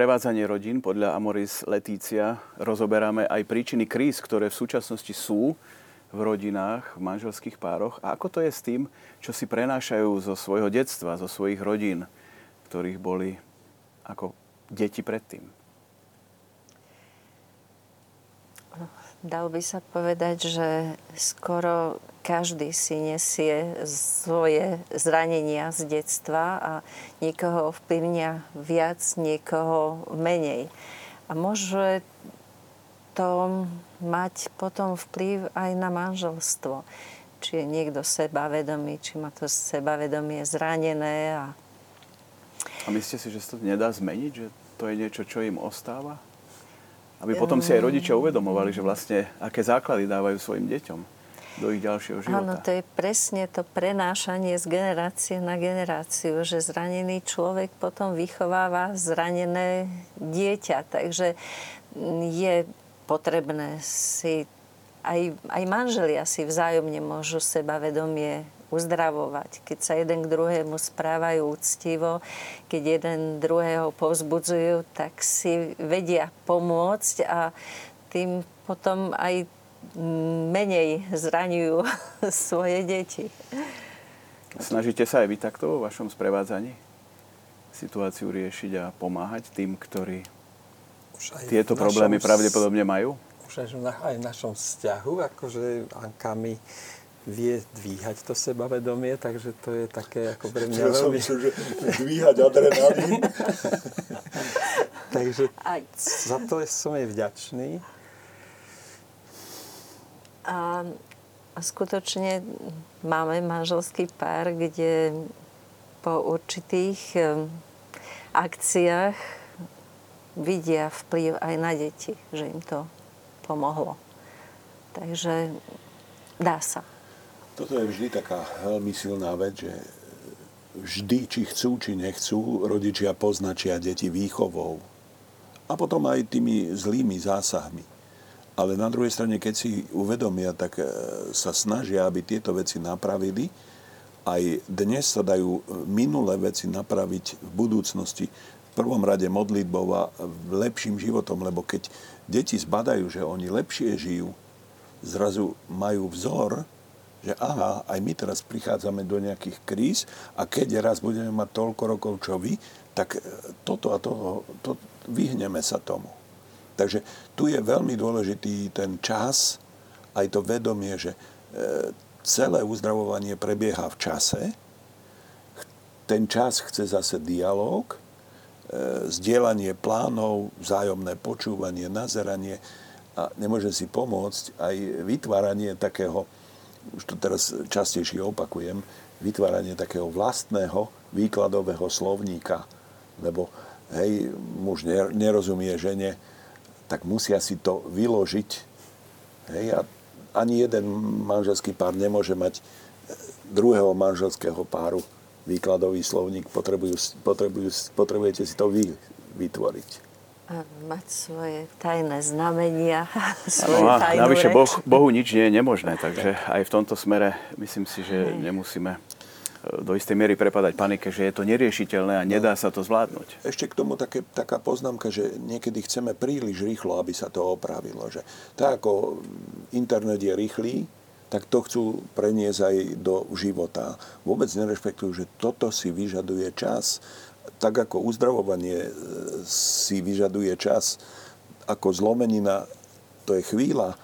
Sprevádzanie rodín podľa Amoris Letícia rozoberáme aj príčiny kríz, ktoré v súčasnosti sú v rodinách, v manželských pároch. A ako to je s tým, čo si prenášajú zo svojho detstva, zo svojich rodín, ktorých boli ako deti predtým? Dalo by sa povedať, že skoro každý si nesie svoje zranenia z detstva a niekoho ovplyvnia viac, niekoho menej. A môže to mať potom vplyv aj na manželstvo. Či je niekto sebavedomý, či má to sebavedomie zranené. A... A myslíte si, že sa to nedá zmeniť? Že to je niečo, čo im ostáva? Aby potom si aj rodičia uvedomovali, že vlastne aké základy dávajú svojim deťom do ich ďalšieho života. Áno, to je presne to prenášanie z generácie na generáciu, že zranený človek potom vychováva zranené dieťa. Takže je potrebné si, aj, aj manželia si vzájomne môžu sebavedomie uzdravovať. Keď sa jeden k druhému správajú úctivo, keď jeden druhého povzbudzujú, tak si vedia pomôcť a tým potom aj menej zraňujú [laughs] svoje deti. Snažíte sa aj vy takto vo vašom sprevádzaní situáciu riešiť a pomáhať tým, ktorí Už aj tieto našom problémy s- pravdepodobne majú? Už aj, v na- aj v našom vzťahu, akože Anka mi vie dvíhať to sebavedomie, takže to je také ako pre mňa Ja som veľmi... myslel, že dvíhať adrenalín. [laughs] Takže Aj. za to som jej vďačný. A, a skutočne máme manželský pár, kde po určitých akciách vidia vplyv aj na deti, že im to pomohlo. Takže dá sa. Toto je vždy taká veľmi silná vec, že vždy, či chcú, či nechcú, rodičia poznačia deti výchovou. A potom aj tými zlými zásahmi. Ale na druhej strane, keď si uvedomia, tak e, sa snažia, aby tieto veci napravili. Aj dnes sa dajú minulé veci napraviť v budúcnosti v prvom rade modlitbou a lepším životom, lebo keď deti zbadajú, že oni lepšie žijú, zrazu majú vzor, že aha, aj my teraz prichádzame do nejakých kríz a keď raz budeme mať toľko rokov, čo vy, tak e, toto a to, to vyhneme sa tomu. Takže tu je veľmi dôležitý ten čas, aj to vedomie, že e, celé uzdravovanie prebieha v čase. Ten čas chce zase dialog, e, zdieľanie plánov, vzájomné počúvanie, nazeranie a nemôže si pomôcť aj vytváranie takého už to teraz častejšie opakujem, vytváranie takého vlastného výkladového slovníka. Lebo hej, muž nerozumie žene, tak musia si to vyložiť. Hej, a ani jeden manželský pár nemôže mať e, druhého manželského páru výkladový slovník. Potrebujú, potrebujú, potrebujete si to vy vytvoriť mať svoje tajné znamenia. [laughs] Svoje no navyše boh, Bohu nič nie je nemožné, takže aj v tomto smere myslím si, že nemusíme e, do istej miery prepadať panike, že je to neriešiteľné a nedá sa to zvládnuť. Ešte k tomu také, taká poznámka, že niekedy chceme príliš rýchlo, aby sa to opravilo. Že tak ako internet je rýchly, tak to chcú preniesť aj do života. Vôbec nerešpektujú, že toto si vyžaduje čas, tak ako uzdravovanie e, si vyžaduje čas, ako zlomenina, to je chvíľa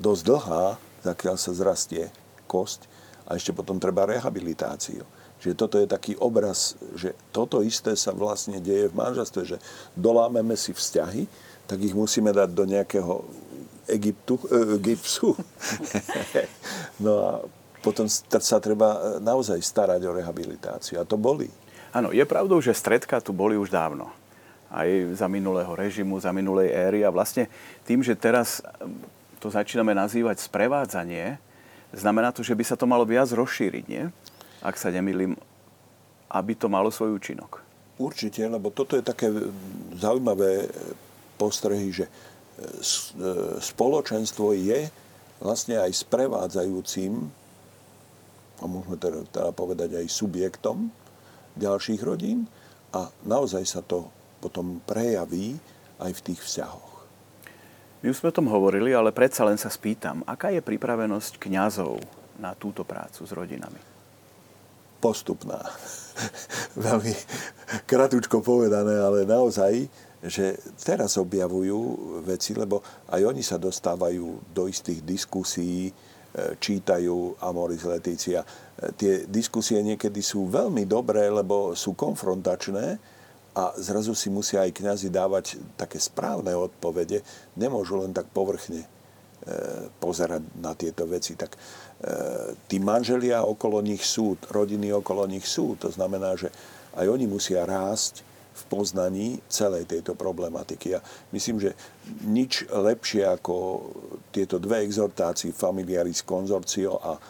dosť dlhá, zakiaľ sa zrastie kosť a ešte potom treba rehabilitáciu. Čiže toto je taký obraz, že toto isté sa vlastne deje v manželstve, že dolámeme si vzťahy, tak ich musíme dať do nejakého Egyptu, e, gipsu. [laughs] no a potom sa treba naozaj starať o rehabilitáciu. A to boli. Áno, je pravdou, že stredka tu boli už dávno. Aj za minulého režimu, za minulej éry. A vlastne tým, že teraz to začíname nazývať sprevádzanie, znamená to, že by sa to malo viac rozšíriť, nie? Ak sa nemýlim, aby to malo svoj účinok. Určite, lebo toto je také zaujímavé postrehy, že e, e, spoločenstvo je vlastne aj sprevádzajúcim, a môžeme teda, teda povedať aj subjektom, ďalších rodín a naozaj sa to potom prejaví aj v tých vzťahoch. My už sme o tom hovorili, ale predsa len sa spýtam, aká je pripravenosť kňazov na túto prácu s rodinami? Postupná. [laughs] Veľmi kratučko povedané, ale naozaj, že teraz objavujú veci, lebo aj oni sa dostávajú do istých diskusí, čítajú Amoris Leticia. E, tie diskusie niekedy sú veľmi dobré, lebo sú konfrontačné a zrazu si musia aj kňazi dávať také správne odpovede. Nemôžu len tak povrchne e, pozerať na tieto veci. Tak tí manželia okolo nich sú, rodiny okolo nich sú. To znamená, že aj oni musia rásť v poznaní celej tejto problematiky. A myslím, že nič lepšie ako tieto dve exhortácie Familiaris Consortio a e,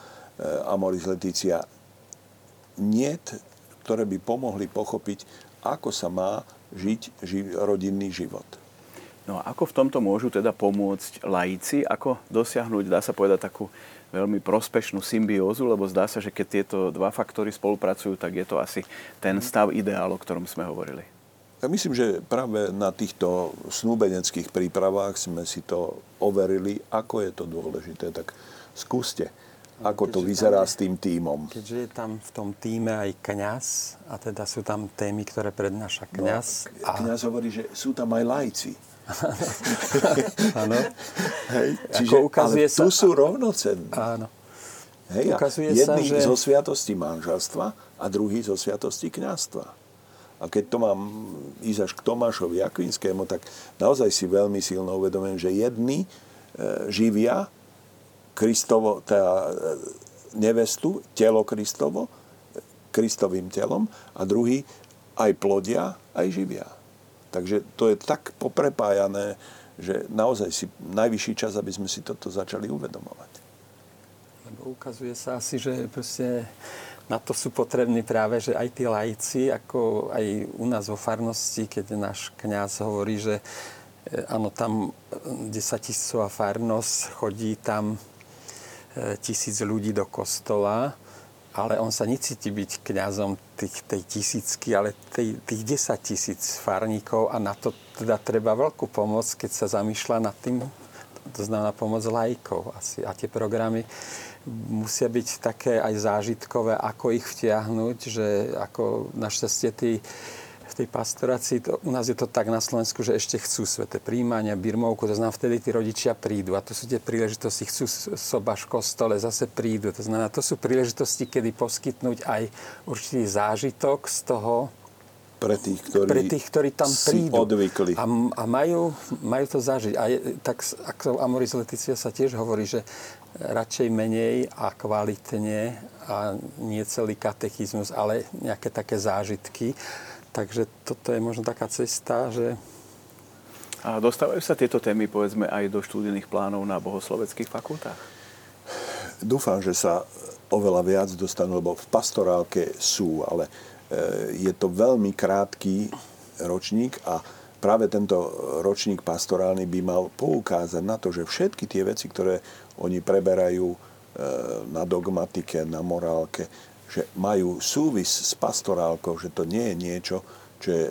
Amoris Leticia niet, ktoré by pomohli pochopiť, ako sa má žiť ži- rodinný život. No a ako v tomto môžu teda pomôcť laici? Ako dosiahnuť, dá sa povedať, takú veľmi prospešnú symbiózu, lebo zdá sa, že keď tieto dva faktory spolupracujú, tak je to asi ten stav ideál, o ktorom sme hovorili. Ja myslím, že práve na týchto snúbeneckých prípravách sme si to overili, ako je to dôležité. Tak skúste, ako keďže to vyzerá je, s tým tímom. Keďže je tam v tom týme aj kňaz, a teda sú tam témy, ktoré prednáša kňaz. No, a... Kňaz hovorí, že sú tam aj lajci. [laughs] Áno. Čiže, Ako ukazuje ale tu sa... sú rovnocenní. Áno. Hej, ukazuje jedný sa, že... zo sviatosti manželstva a druhý zo sviatosti kňazstva. A keď to mám ísť až k Tomášovi Akvinskému, tak naozaj si veľmi silno uvedomujem, že jedni e, živia Kristovo, teda e, nevestu, telo Kristovo, Kristovým telom a druhý aj plodia aj živia. Takže to je tak poprepájané, že naozaj si najvyšší čas, aby sme si toto začali uvedomovať. Lebo ukazuje sa asi, že proste na to sú potrební práve, že aj tí laici, ako aj u nás vo farnosti, keď náš kňaz hovorí, že e, áno, tam 10 tisícová farnosť, chodí tam e, tisíc ľudí do kostola, ale on sa necíti byť kňazom tých, tej tisícky, ale tej, tých 10 tisíc farníkov a na to teda treba veľkú pomoc, keď sa zamýšľa nad tým, to znamená pomoc lajkov asi. A tie programy musia byť také aj zážitkové, ako ich vtiahnuť, že ako našťastie tí v tej pastorácii, to, u nás je to tak na Slovensku, že ešte chcú sveté príjmania, birmovku, to znamená, vtedy tí rodičia prídu. A to sú tie príležitosti, chcú sobaš v kostole, zase prídu. To znamená, to sú príležitosti, kedy poskytnúť aj určitý zážitok z toho, pre tých, ktorí, pre tých, ktorí tam prídu. odvykli. A, a majú, majú to zažiť. A je, tak ako Amoris Leticia sa tiež hovorí, že radšej menej a kvalitne a nie celý katechizmus, ale nejaké také zážitky. Takže toto je možno taká cesta, že... A dostávajú sa tieto témy, povedzme, aj do štúdijných plánov na bohosloveckých fakultách? Dúfam, že sa oveľa viac dostanú, lebo v pastorálke sú, ale e, je to veľmi krátky ročník a práve tento ročník pastorálny by mal poukázať na to, že všetky tie veci, ktoré oni preberajú e, na dogmatike, na morálke, že majú súvis s pastorálkou, že to nie je niečo, čo je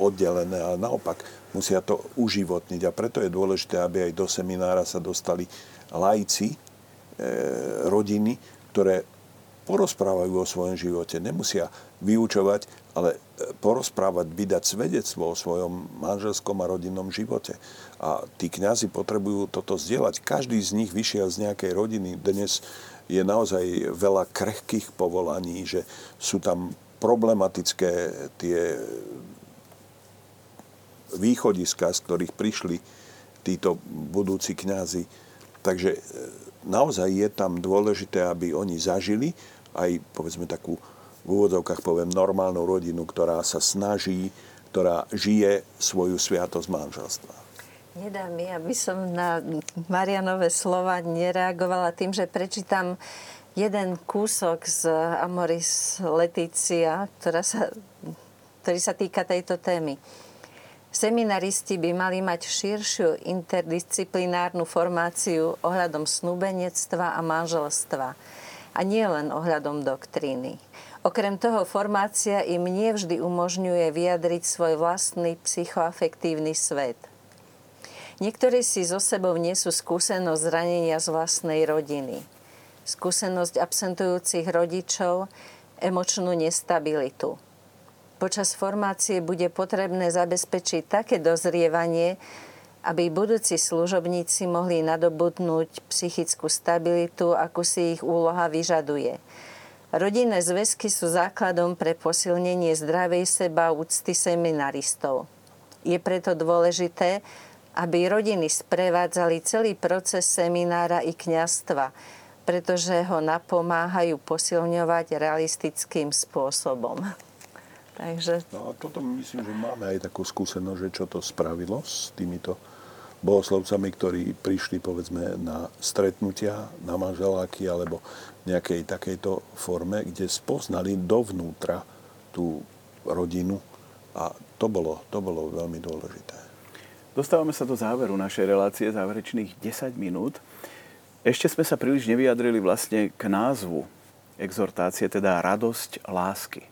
oddelené, ale naopak musia to uživotniť. A preto je dôležité, aby aj do seminára sa dostali lajci, e, rodiny, ktoré porozprávajú o svojom živote. Nemusia vyučovať, ale e, porozprávať, vydať svedectvo o svojom manželskom a rodinnom živote. A tí kňazi potrebujú toto zdieľať. Každý z nich vyšiel z nejakej rodiny. Dnes je naozaj veľa krehkých povolaní, že sú tam problematické tie východiska, z ktorých prišli títo budúci kňazi. Takže e, naozaj je tam dôležité, aby oni zažili aj, povedzme, takú v úvodzovkách poviem, normálnu rodinu, ktorá sa snaží, ktorá žije svoju sviatosť manželstva. Nedá mi, aby som na Marianové slova nereagovala tým, že prečítam jeden kúsok z Amoris Letícia, ktorá sa, ktorý sa týka tejto témy. Seminaristi by mali mať širšiu interdisciplinárnu formáciu ohľadom snúbenectva a manželstva a nie len ohľadom doktríny. Okrem toho formácia im nevždy umožňuje vyjadriť svoj vlastný psychoafektívny svet. Niektorí si so sebou nesú skúsenosť zranenia z vlastnej rodiny, skúsenosť absentujúcich rodičov, emočnú nestabilitu. Počas formácie bude potrebné zabezpečiť také dozrievanie, aby budúci služobníci mohli nadobudnúť psychickú stabilitu, ako si ich úloha vyžaduje. Rodinné zväzky sú základom pre posilnenie zdravej seba úcty seminaristov. Je preto dôležité, aby rodiny sprevádzali celý proces seminára i kňastva, pretože ho napomáhajú posilňovať realistickým spôsobom. Takže... No a toto myslím, že máme aj takú skúsenosť, že čo to spravilo s týmito bohoslovcami, ktorí prišli povedzme na stretnutia, na manželáky alebo nejakej takejto forme, kde spoznali dovnútra tú rodinu a to bolo, to bolo veľmi dôležité. Dostávame sa do záveru našej relácie, záverečných 10 minút. Ešte sme sa príliš nevyjadrili vlastne k názvu exhortácie, teda radosť lásky.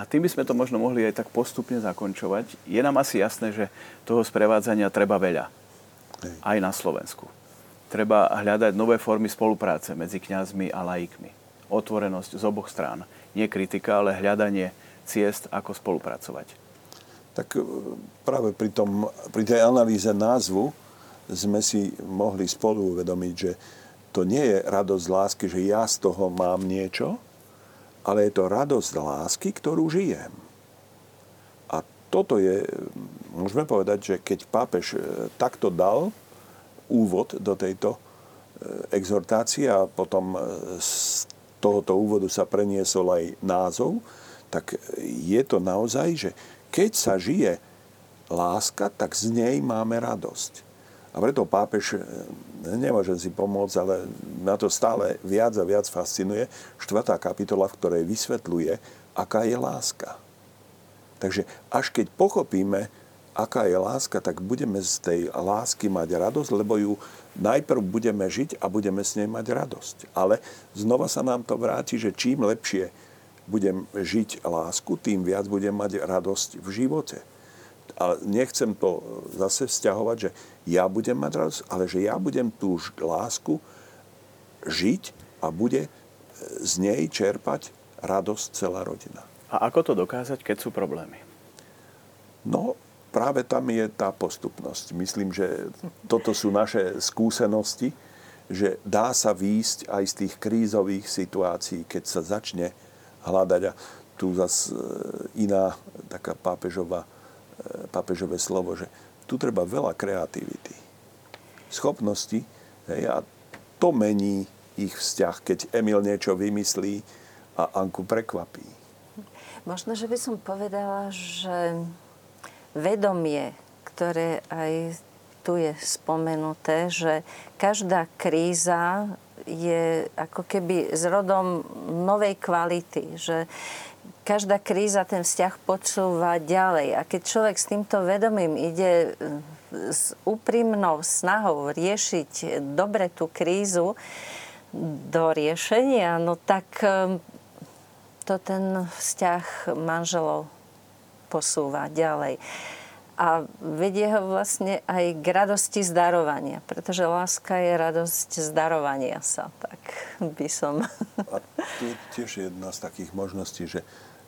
A tým by sme to možno mohli aj tak postupne zakončovať. Je nám asi jasné, že toho sprevádzania treba veľa. Aj na Slovensku. Treba hľadať nové formy spolupráce medzi kňazmi a laikmi. Otvorenosť z oboch strán. Nie kritika, ale hľadanie ciest, ako spolupracovať tak e, práve pri, tom, pri tej analýze názvu sme si mohli spolu uvedomiť, že to nie je radosť lásky, že ja z toho mám niečo, ale je to radosť lásky, ktorú žijem. A toto je, môžeme povedať, že keď pápež e, takto dal úvod do tejto e, exhortácie a potom z tohoto úvodu sa preniesol aj názov, tak je to naozaj, že keď sa žije láska, tak z nej máme radosť. A preto pápež, e, nemôžem si pomôcť, ale na to stále viac a viac fascinuje, štvrtá kapitola, v ktorej vysvetľuje, aká je láska. Takže až keď pochopíme, aká je láska, tak budeme z tej lásky mať radosť, lebo ju najprv budeme žiť a budeme s nej mať radosť. Ale znova sa nám to vráti, že čím lepšie budem žiť lásku, tým viac budem mať radosť v živote. Ale nechcem to zase vzťahovať, že ja budem mať radosť, ale že ja budem tú lásku žiť a bude e, z nej čerpať radosť celá rodina. A ako to dokázať, keď sú problémy? No, práve tam je tá postupnosť. Myslím, že toto sú naše skúsenosti, že dá sa výjsť aj z tých krízových situácií, keď sa začne hľadať. A tu zase iná taká pápežová, e, pápežové slovo, že tu treba veľa kreativity, schopnosti hej, a to mení ich vzťah, keď Emil niečo vymyslí a Anku prekvapí. Možno, že by som povedala, že vedomie, ktoré aj tu je spomenuté, že každá kríza je ako keby rodom novej kvality, že každá kríza ten vzťah podsúva ďalej. A keď človek s týmto vedomím ide e, s úprimnou snahou riešiť dobre tú krízu do riešenia, no tak e, to ten vzťah manželov posúva ďalej. A vedie ho vlastne aj k radosti zdarovania, pretože láska je radosť zdarovania sa, tak by som... A tu tiež jedna z takých možností, že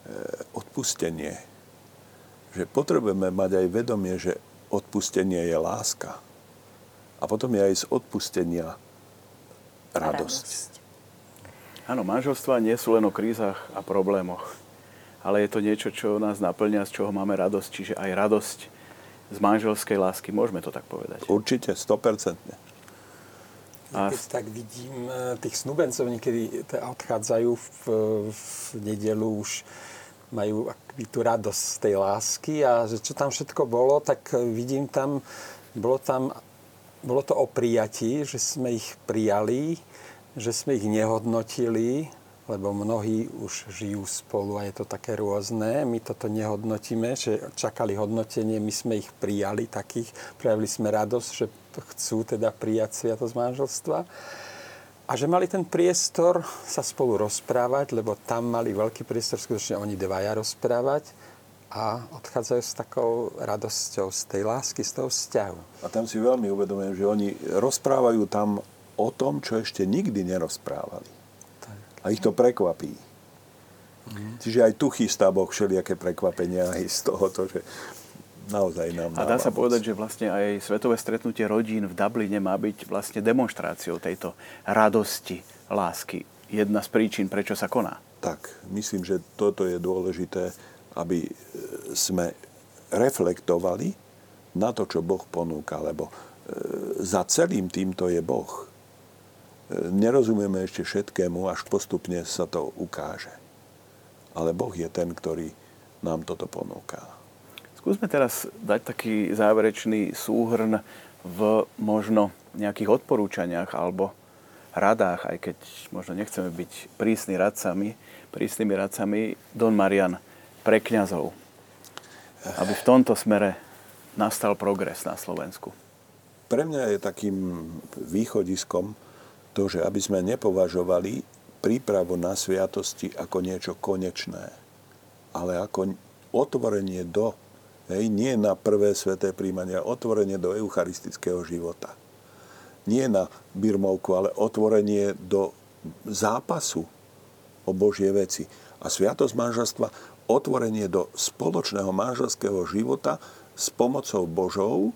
Eh, odpustenie. Že potrebujeme mať aj vedomie, že odpustenie je láska. A potom je aj z odpustenia radosť. radosť. Áno, manželstva nie sú len o krízach a problémoch, ale je to niečo, čo nás naplňa, z čoho máme radosť, čiže aj radosť z manželskej lásky, môžeme to tak povedať. Určite, 100%. A... Keď tak vidím eh, tých snubencov, niekedy odchádzajú v, v nedelu už majú akby tú radosť z tej lásky a že čo tam všetko bolo, tak vidím tam, bolo tam, bolo to o prijatí, že sme ich prijali, že sme ich nehodnotili, lebo mnohí už žijú spolu a je to také rôzne. My toto nehodnotíme, že čakali hodnotenie, my sme ich prijali takých, prejavili sme radosť, že chcú teda prijať sviatosť manželstva. A že mali ten priestor sa spolu rozprávať, lebo tam mali veľký priestor skutočne oni dvaja rozprávať a odchádzajú s takou radosťou z tej lásky, z toho vzťahu. A tam si veľmi uvedomujem, že oni rozprávajú tam o tom, čo ešte nikdy nerozprávali. A ich to prekvapí. Mm. Čiže aj tu chystá Boh všelijaké prekvapenia aj z tohoto, že naozaj nám A dá sa povedať, že vlastne aj svetové stretnutie rodín v Dubline má byť vlastne demonstráciou tejto radosti, lásky. Jedna z príčin, prečo sa koná. Tak, myslím, že toto je dôležité, aby e, sme reflektovali na to, čo Boh ponúka, lebo e, za celým týmto je Boh. Nerozumieme ešte všetkému, až postupne sa to ukáže. Ale Boh je ten, ktorý nám toto ponúka. Skúsme teraz dať taký záverečný súhrn v možno nejakých odporúčaniach alebo radách, aj keď možno nechceme byť prísni radcami, prísnymi radcami, Don Marian pre kňazov, aby v tomto smere nastal progres na Slovensku. Pre mňa je takým východiskom to, že aby sme nepovažovali prípravu na sviatosti ako niečo konečné, ale ako otvorenie do Hej, nie na prvé sveté príjmania, otvorenie do eucharistického života. Nie na birmovku, ale otvorenie do zápasu o Božie veci. A sviatosť manželstva, otvorenie do spoločného manželského života s pomocou Božou,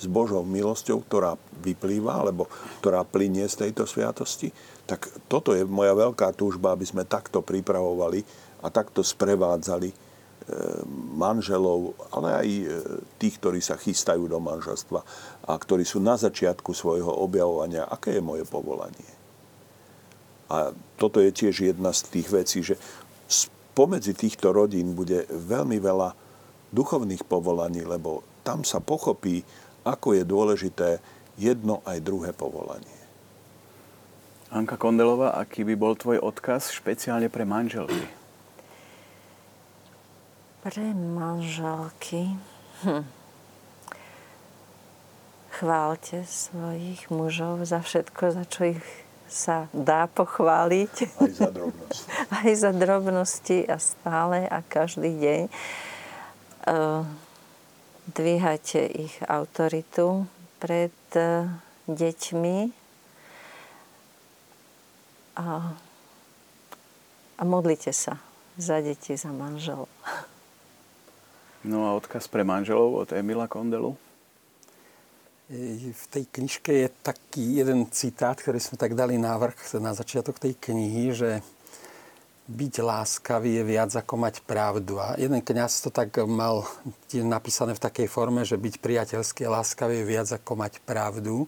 s Božou milosťou, ktorá vyplýva, alebo ktorá plinie z tejto sviatosti, tak toto je moja veľká túžba, aby sme takto pripravovali a takto sprevádzali manželov, ale aj e, tých, ktorí sa chystajú do manželstva a ktorí sú na začiatku svojho objavovania, aké je moje povolanie. A toto je tiež jedna z tých vecí, že pomedzi týchto rodín bude veľmi veľa duchovných povolaní, lebo tam sa pochopí, ako je dôležité jedno aj druhé povolanie. Anka Kondelová, aký by bol tvoj odkaz špeciálne pre manželky? Pre manželky? Hm. Chválte svojich mužov za všetko, za čo ich sa dá pochváliť. Aj za drobnosti. [laughs] Aj za drobnosti a stále a každý deň. Uh, dvíhajte ich autoritu pred uh, deťmi a, a modlite sa za deti, za manželov. [laughs] No a odkaz pre manželov od Emila Kondelu? V tej knižke je taký jeden citát, ktorý sme tak dali návrh na začiatok tej knihy, že byť láskavý je viac ako mať pravdu. A jeden kniaz to tak mal napísané v takej forme, že byť priateľský a láskavý je viac ako mať pravdu.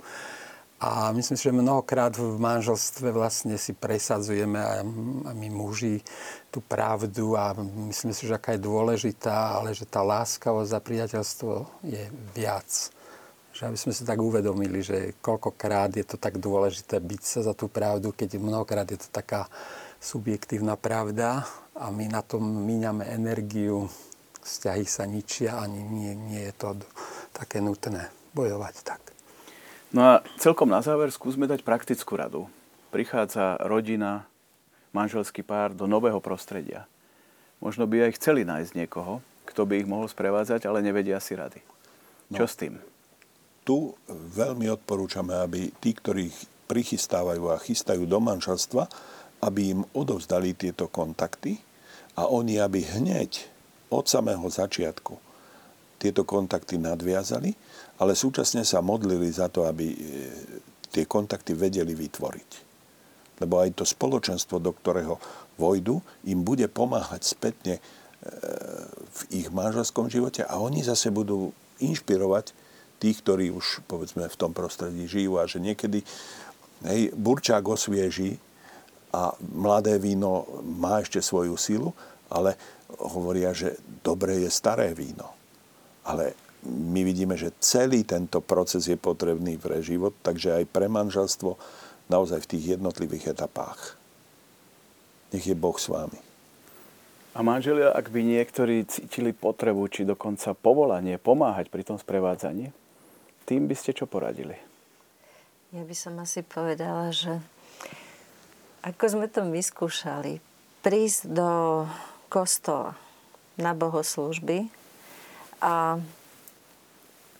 A myslím si, že mnohokrát v manželstve vlastne si presadzujeme a my muži tú pravdu a myslím si, že aká je dôležitá, ale že tá láskavosť a priateľstvo je viac. Že aby sme si tak uvedomili, že koľkokrát je to tak dôležité byť sa za tú pravdu, keď mnohokrát je to taká subjektívna pravda a my na tom míňame energiu, vzťahy sa ničia, ani nie, nie je to také nutné bojovať tak. No a celkom na záver skúsme dať praktickú radu. Prichádza rodina, manželský pár do nového prostredia. Možno by aj chceli nájsť niekoho, kto by ich mohol sprevádzať, ale nevedia si rady. No, Čo s tým? Tu veľmi odporúčame, aby tí, ktorí prichystávajú a chystajú do manželstva, aby im odovzdali tieto kontakty a oni, aby hneď od samého začiatku tieto kontakty nadviazali ale súčasne sa modlili za to, aby e, tie kontakty vedeli vytvoriť. Lebo aj to spoločenstvo, do ktorého vojdu, im bude pomáhať spätne e, v ich manželskom živote a oni zase budú inšpirovať tých, ktorí už povedzme v tom prostredí žijú a že niekedy hej, burčák osvieží a mladé víno má ešte svoju silu, ale hovoria, že dobré je staré víno. Ale my vidíme, že celý tento proces je potrebný pre život, takže aj pre manželstvo naozaj v tých jednotlivých etapách. Nech je Boh s vámi. A manželia, ak by niektorí cítili potrebu, či dokonca povolanie pomáhať pri tom sprevádzaní, tým by ste čo poradili? Ja by som asi povedala, že ako sme to vyskúšali, prísť do kostola na bohoslužby a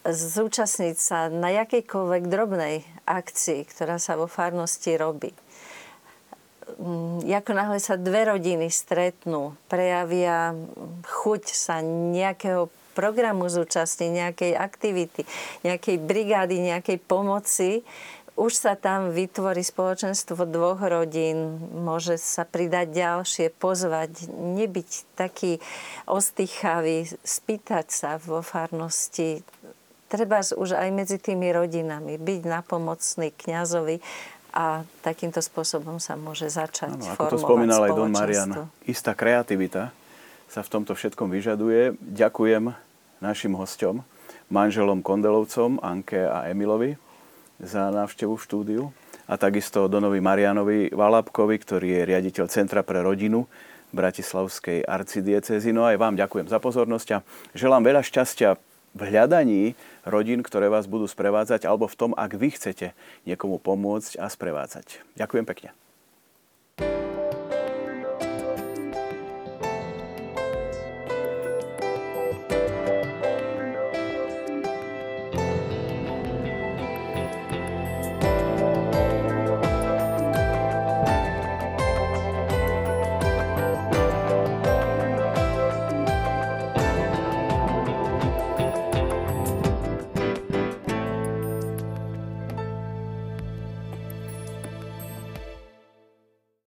zúčastniť sa na jakejkoľvek drobnej akcii, ktorá sa vo farnosti robí. Ako náhle sa dve rodiny stretnú, prejavia chuť sa nejakého programu zúčastniť, nejakej aktivity, nejakej brigády, nejakej pomoci, už sa tam vytvorí spoločenstvo dvoch rodín, môže sa pridať ďalšie, pozvať, nebyť taký ostýchavý, spýtať sa vo farnosti, treba už aj medzi tými rodinami byť napomocný kňazovi a takýmto spôsobom sa môže začať ano, ako to spomínal aj Don Marian, istá kreativita sa v tomto všetkom vyžaduje. Ďakujem našim hostom, manželom Kondelovcom, Anke a Emilovi za návštevu v štúdiu a takisto Donovi Marianovi Valapkovi, ktorý je riaditeľ Centra pre rodinu Bratislavskej arcidiecezy. No aj vám ďakujem za pozornosť a želám veľa šťastia v hľadaní rodín, ktoré vás budú sprevádzať, alebo v tom, ak vy chcete niekomu pomôcť a sprevádzať. Ďakujem pekne.